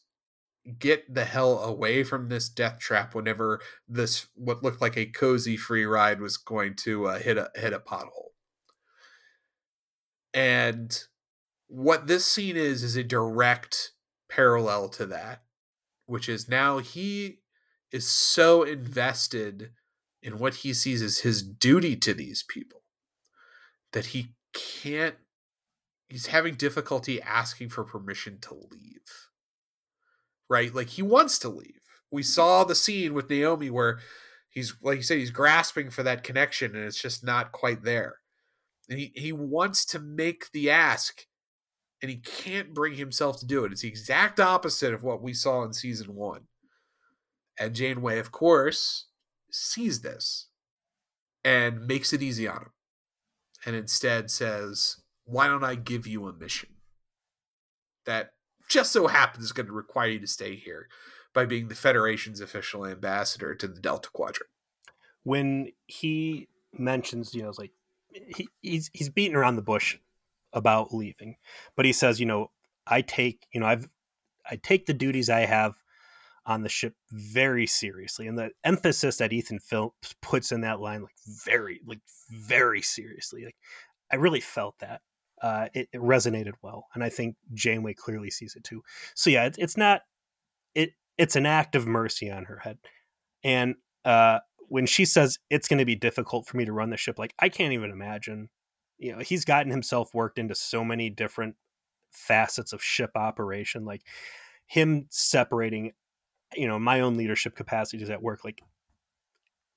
get the hell away from this death trap whenever this what looked like a cozy free ride was going to uh, hit a hit a pothole. And what this scene is is a direct parallel to that, which is now he is so invested in what he sees as his duty to these people that he can't he's having difficulty asking for permission to leave. Right? Like he wants to leave. We saw the scene with naomi where he's like you said he's grasping for that connection and it's just not quite there. And he, he wants to make the ask and he can't bring himself to do it. It's the exact opposite of what we saw in season one. And janeway of course sees this and makes it easy on him and instead says, Why don't I give you a mission that just so happens is going to require you to stay here by being the Federation's official ambassador to the Delta Quadrant? when he mentions, you know, it's like he, he's he's beating around the bush about leaving, but he says, you know, I take, you know, I've I take the duties I have on the ship very seriously, and the emphasis that Ethan Phillips puts in that line, like very, like very seriously, like I really felt that. Uh, it, it, resonated well, and I think Janeway clearly sees it too. So yeah, it, it's not it. It's an act of mercy on her head, and uh, when she says it's going to be difficult for me to run the ship, like I can't even imagine. You know, he's gotten himself worked into so many different facets of ship operation, like him separating. You know, my own leadership capacities at work, like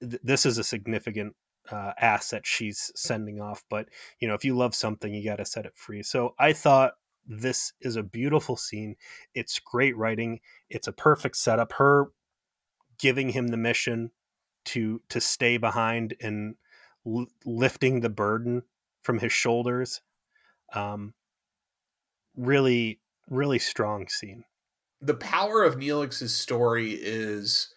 th- this is a significant uh, asset she's sending off. But you know, if you love something, you got to set it free. So I thought this is a beautiful scene. It's great writing. It's a perfect setup. Her giving him the mission to to stay behind and l- lifting the burden from his shoulders. Um, really, really strong scene. The power of Neelix's story is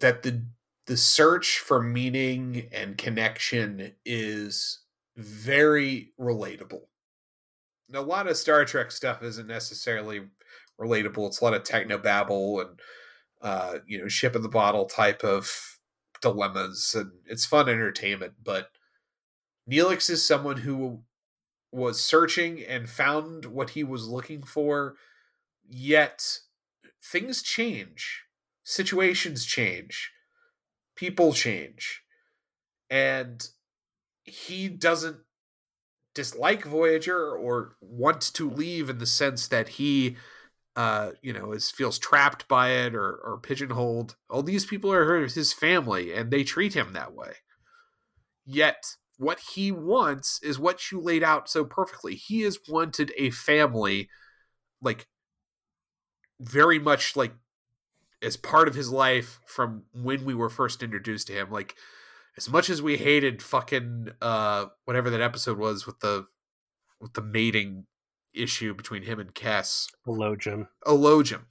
that the the search for meaning and connection is very relatable. a lot of Star Trek stuff isn't necessarily relatable. It's a lot of techno babble and uh, you know, ship in the bottle type of dilemmas, and it's fun entertainment. But Neelix is someone who was searching and found what he was looking for, yet things change, situations change. People change. And he doesn't dislike voyager or want to leave in the sense that he uh you know is feels trapped by it or or pigeonholed. All these people are his family and they treat him that way. Yet what he wants is what you laid out so perfectly. He has wanted a family like very much like as part of his life from when we were first introduced to him. Like as much as we hated fucking uh whatever that episode was with the with the mating issue between him and Kes. Elogium. Elogium.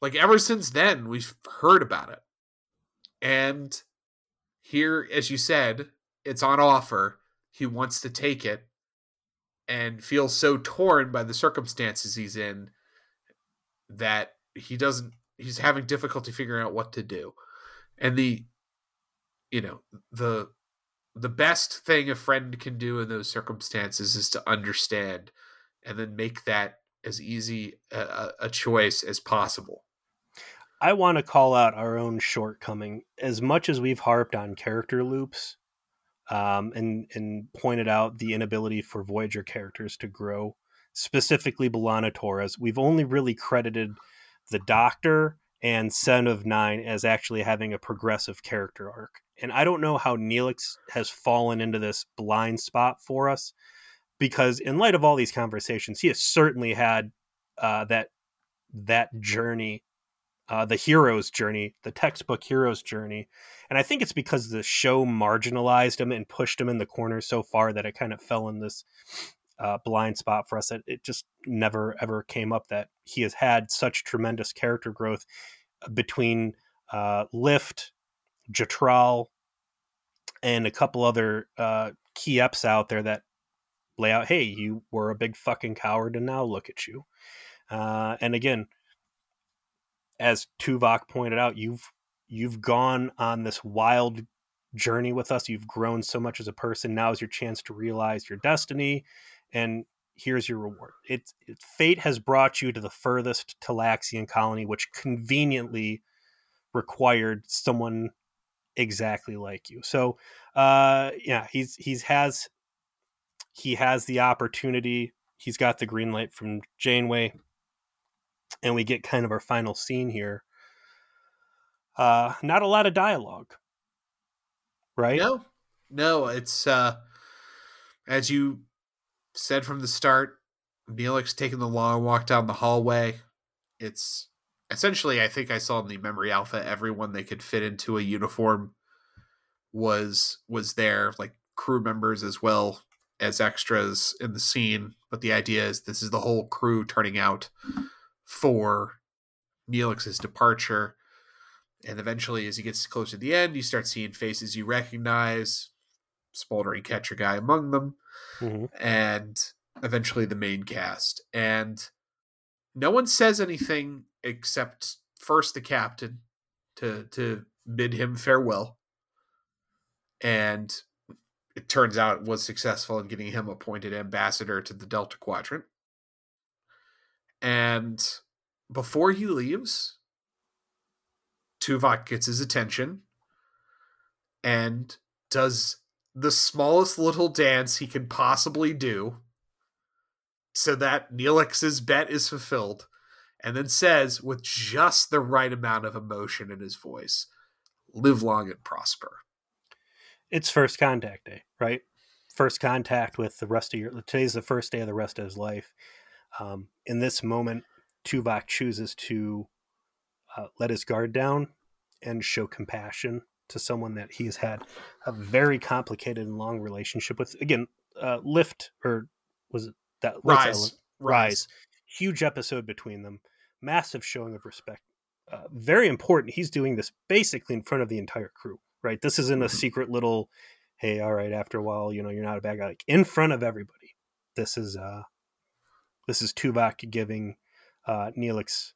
Like ever since then we've heard about it. And here, as you said, it's on offer. He wants to take it and feels so torn by the circumstances he's in that he doesn't he's having difficulty figuring out what to do. And the you know the the best thing a friend can do in those circumstances is to understand and then make that as easy a, a choice as possible. I want to call out our own shortcoming. As much as we've harped on character loops um, and and pointed out the inability for voyager characters to grow specifically B'Elanna Torres we've only really credited the Doctor and Seven of Nine as actually having a progressive character arc. And I don't know how Neelix has fallen into this blind spot for us, because in light of all these conversations, he has certainly had uh, that that journey, uh, the hero's journey, the textbook hero's journey. And I think it's because the show marginalized him and pushed him in the corner so far that it kind of fell in this uh, blind spot for us that it just never ever came up that he has had such tremendous character growth uh, between uh, Lift, Jetrel, and a couple other uh, key eps out there that lay out, hey, you were a big fucking coward, and now look at you. Uh, and again, as Tuvok pointed out, you've you've gone on this wild journey with us. You've grown so much as a person. Now is your chance to realize your destiny and here's your reward. It's it, fate has brought you to the furthest Talaxian colony, which conveniently required someone exactly like you. So, uh, yeah, he's he's has he has the opportunity. He's got the green light from Janeway, and we get kind of our final scene here. Uh, not a lot of dialogue, right? No, no. It's uh, as you said from the start, Neelix taking the long walk down the hallway. It's essentially, I think I saw in the memory alpha, everyone they could fit into a uniform was was there, like crew members as well as extras in the scene. But the idea is this is the whole crew turning out for Neelix's departure. And eventually, as he gets close to the end, you start seeing faces you recognize, smoldering catcher guy among them mm-hmm. and eventually the main cast. And no one says anything except first the captain to to bid him farewell. And it turns out was successful in getting him appointed ambassador to the Delta Quadrant. And before he leaves, Tuvok gets his attention and does the smallest little dance he can possibly do so that Neelix's bet is fulfilled, and then says with just the right amount of emotion in his voice, live long and prosper. It's first contact day, right? First contact with the rest of your today's the first day of the rest of his life. Um, in this moment, Tuvok chooses to uh, let his guard down and show compassion to someone that he's had a very complicated and long relationship with. Again, uh, Lift or was it that Rise. Rise. Huge episode between them. Massive showing of respect. Uh, very important. He's doing this basically in front of the entire crew, right? This isn't a Mhm. secret little, hey, all right, after a while, you know, you're not a bad guy. Like in front of everybody. This is uh this is Tuvok giving uh Neelix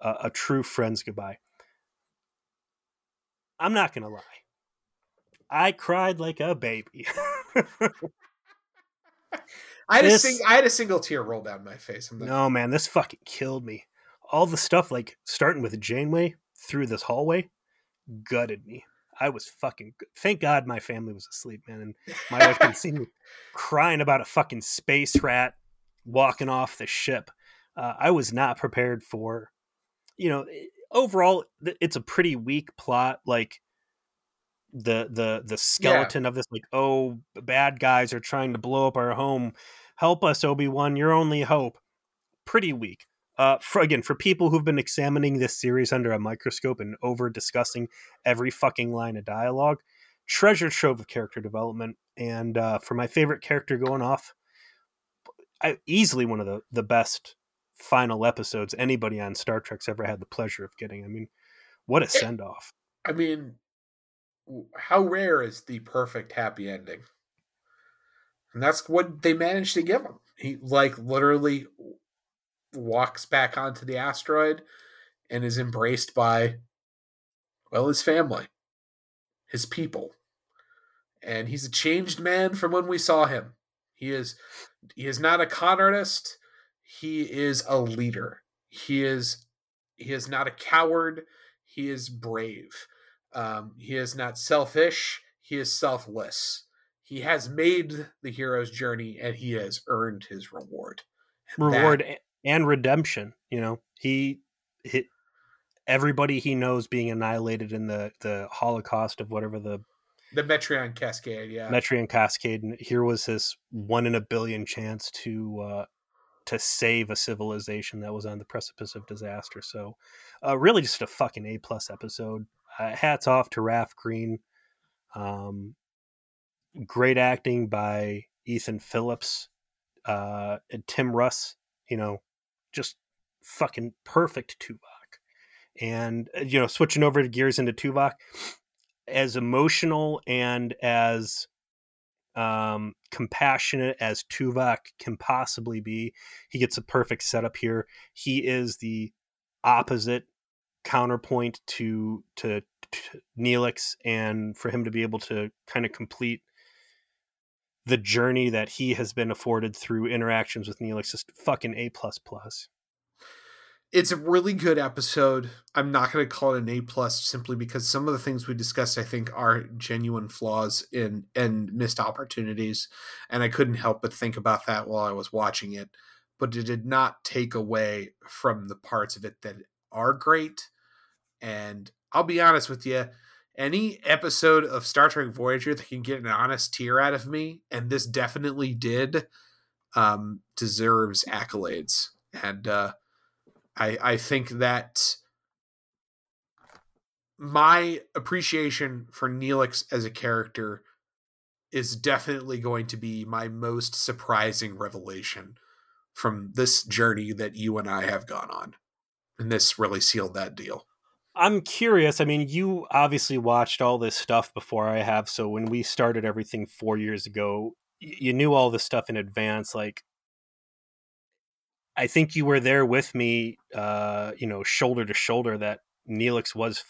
a, a true friend's goodbye. I'm not gonna lie. I cried like a baby. I had, This- a sing- I had a single tear roll down my face. I'm not- No, man, this fucking killed me. All the stuff, like starting with Janeway through this hallway, gutted me. I was fucking. Thank God my family was asleep, man, and my wife didn't see me crying about a fucking space rat walking off the ship. Uh, I was not prepared for, you know, overall, it's a pretty weak plot. Like the the the skeleton of this, like, oh, bad guys are trying to blow up our home. Help us, Obi Wan. Your only hope. Pretty weak. Uh, for again, for people who've been examining this series under a microscope and over discussing every fucking line of dialogue, treasure trove of character development. And uh, for my favorite character going off, I, easily one of the, the best final episodes anybody on Star Trek's ever had the pleasure of getting. I mean, what a eh, send off. I mean, how rare is the perfect happy ending? And that's what they managed to give him. He like literally walks back onto the asteroid and is embraced by well his family, his people. And he's a changed man from when we saw him. He is he is not a con artist. He is a leader. He is he is not a coward. He is brave. Um, he is not selfish. He is selfless. He has made the hero's journey and he has earned his reward. And Reward a- and redemption. You know, he hit everybody he knows being annihilated in the, the Holocaust of whatever the the Metreon Cascade, yeah. Metreon Cascade, and here was this one in a billion chance to uh, to save a civilization that was on the precipice of disaster. So, uh, really, just a fucking a plus episode. Uh, hats off to Raf Green. Um, great acting by Ethan Phillips, uh, and Tim Russ. You know, just fucking perfect Tuvok. And uh, you know, switching over to gears into Tuvok, as emotional and as um, compassionate as Tuvok can possibly be. He gets a perfect setup here. He is the opposite counterpoint to to, to Neelix, and for him to be able to kind of complete the journey that he has been afforded through interactions with Neelix, is fucking a plus plus. It's a really good episode. I'm not going to call it an A plus simply because some of the things we discussed, I think, are genuine flaws in and missed opportunities, and I couldn't help but think about that while I was watching it. But it did not take away from the parts of it that are great. And I'll be honest with you, any episode of Star Trek Voyager that can get an honest tear out of me, and this definitely did, um, deserves accolades. And uh, I I think that my appreciation for Neelix as a character is definitely going to be my most surprising revelation from this journey that you and I have gone on. And this really sealed that deal. I'm curious. I mean, you obviously watched all this stuff before I have. So when we started everything four years ago, you knew all this stuff in advance. Like, I think you were there with me, uh, you know, shoulder to shoulder, that Neelix was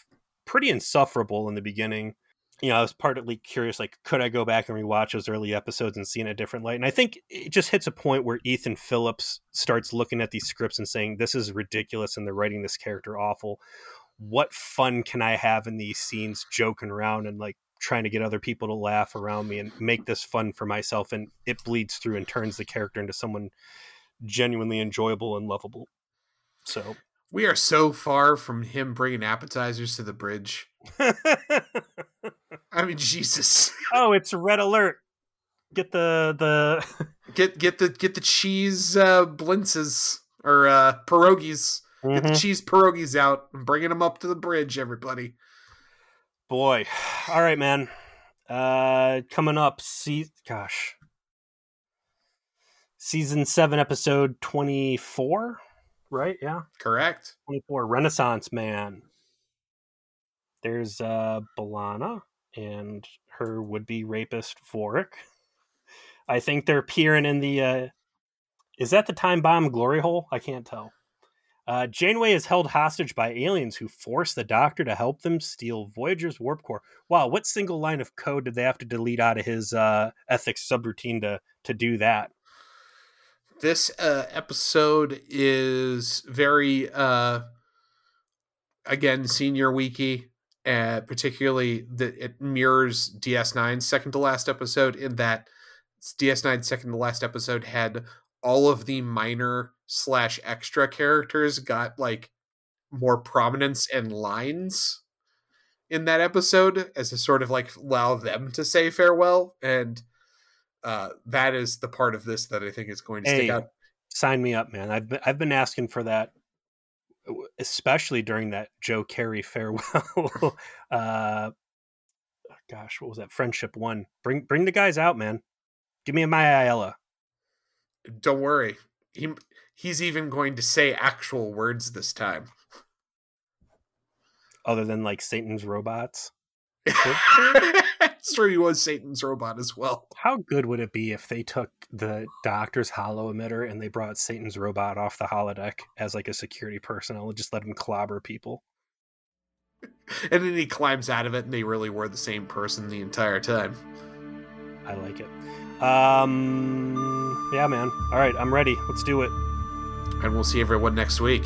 pretty insufferable in the beginning. you know, I was partly curious, like, could I go back and rewatch those early episodes and see in a different light? And I think it just hits a point where Ethan Phillips starts looking at these scripts and saying, "This is ridiculous," and they're writing this character awful. What fun can I have in these scenes, joking around and like trying to get other people to laugh around me and make this fun for myself? And it bleeds through and turns the character into someone genuinely enjoyable and lovable. So we are so far from him bringing appetizers to the bridge. I mean, Jesus. Oh, it's red alert. Get the the get get the get the cheese uh, blintzes or uh, pierogies. Mm-hmm. Get the mm-hmm. cheese pierogies out and bringing them up to the bridge, everybody. Boy, all right, man. Uh, coming up, see, gosh, season seven, episode twenty four. Right? Yeah. Correct. Twenty four. Renaissance Man. There's uh B'Elanna and her would be rapist Vorik. I think they're peering in the. Uh, is that the time bomb glory hole? I can't tell. Uh, Janeway is held hostage by aliens who force the Doctor to help them steal Voyager's warp core. Wow, what single line of code did they have to delete out of his uh, ethics subroutine to to do that? This uh, episode is very, uh, again, senior wiki uh, particularly that it mirrors DS9's second to last episode in that DS9's second to last episode had all of the minor slash extra characters got like more prominence and lines in that episode as a sort of like allow them to say farewell. And uh that is the part of this that i think is going to hey, stick out sign me up man i've been, i've been asking for that especially during that Joe Carey farewell. uh, gosh, what was that? Friendship one. Bring bring the guys out, man. Give me a Maya Ayala. Don't worry. He he's even going to say actual words this time. Other than like Satan's robots. sure he was Satan's robot as well. How good would it be if they took the doctor's holo emitter and they brought Satan's robot off the holodeck as like a security personnel and just let him clobber people? And then he climbs out of it and they really were the same person the entire time. I like it. Um yeah, man. All right, I'm ready. Let's do it. And we'll see everyone next week.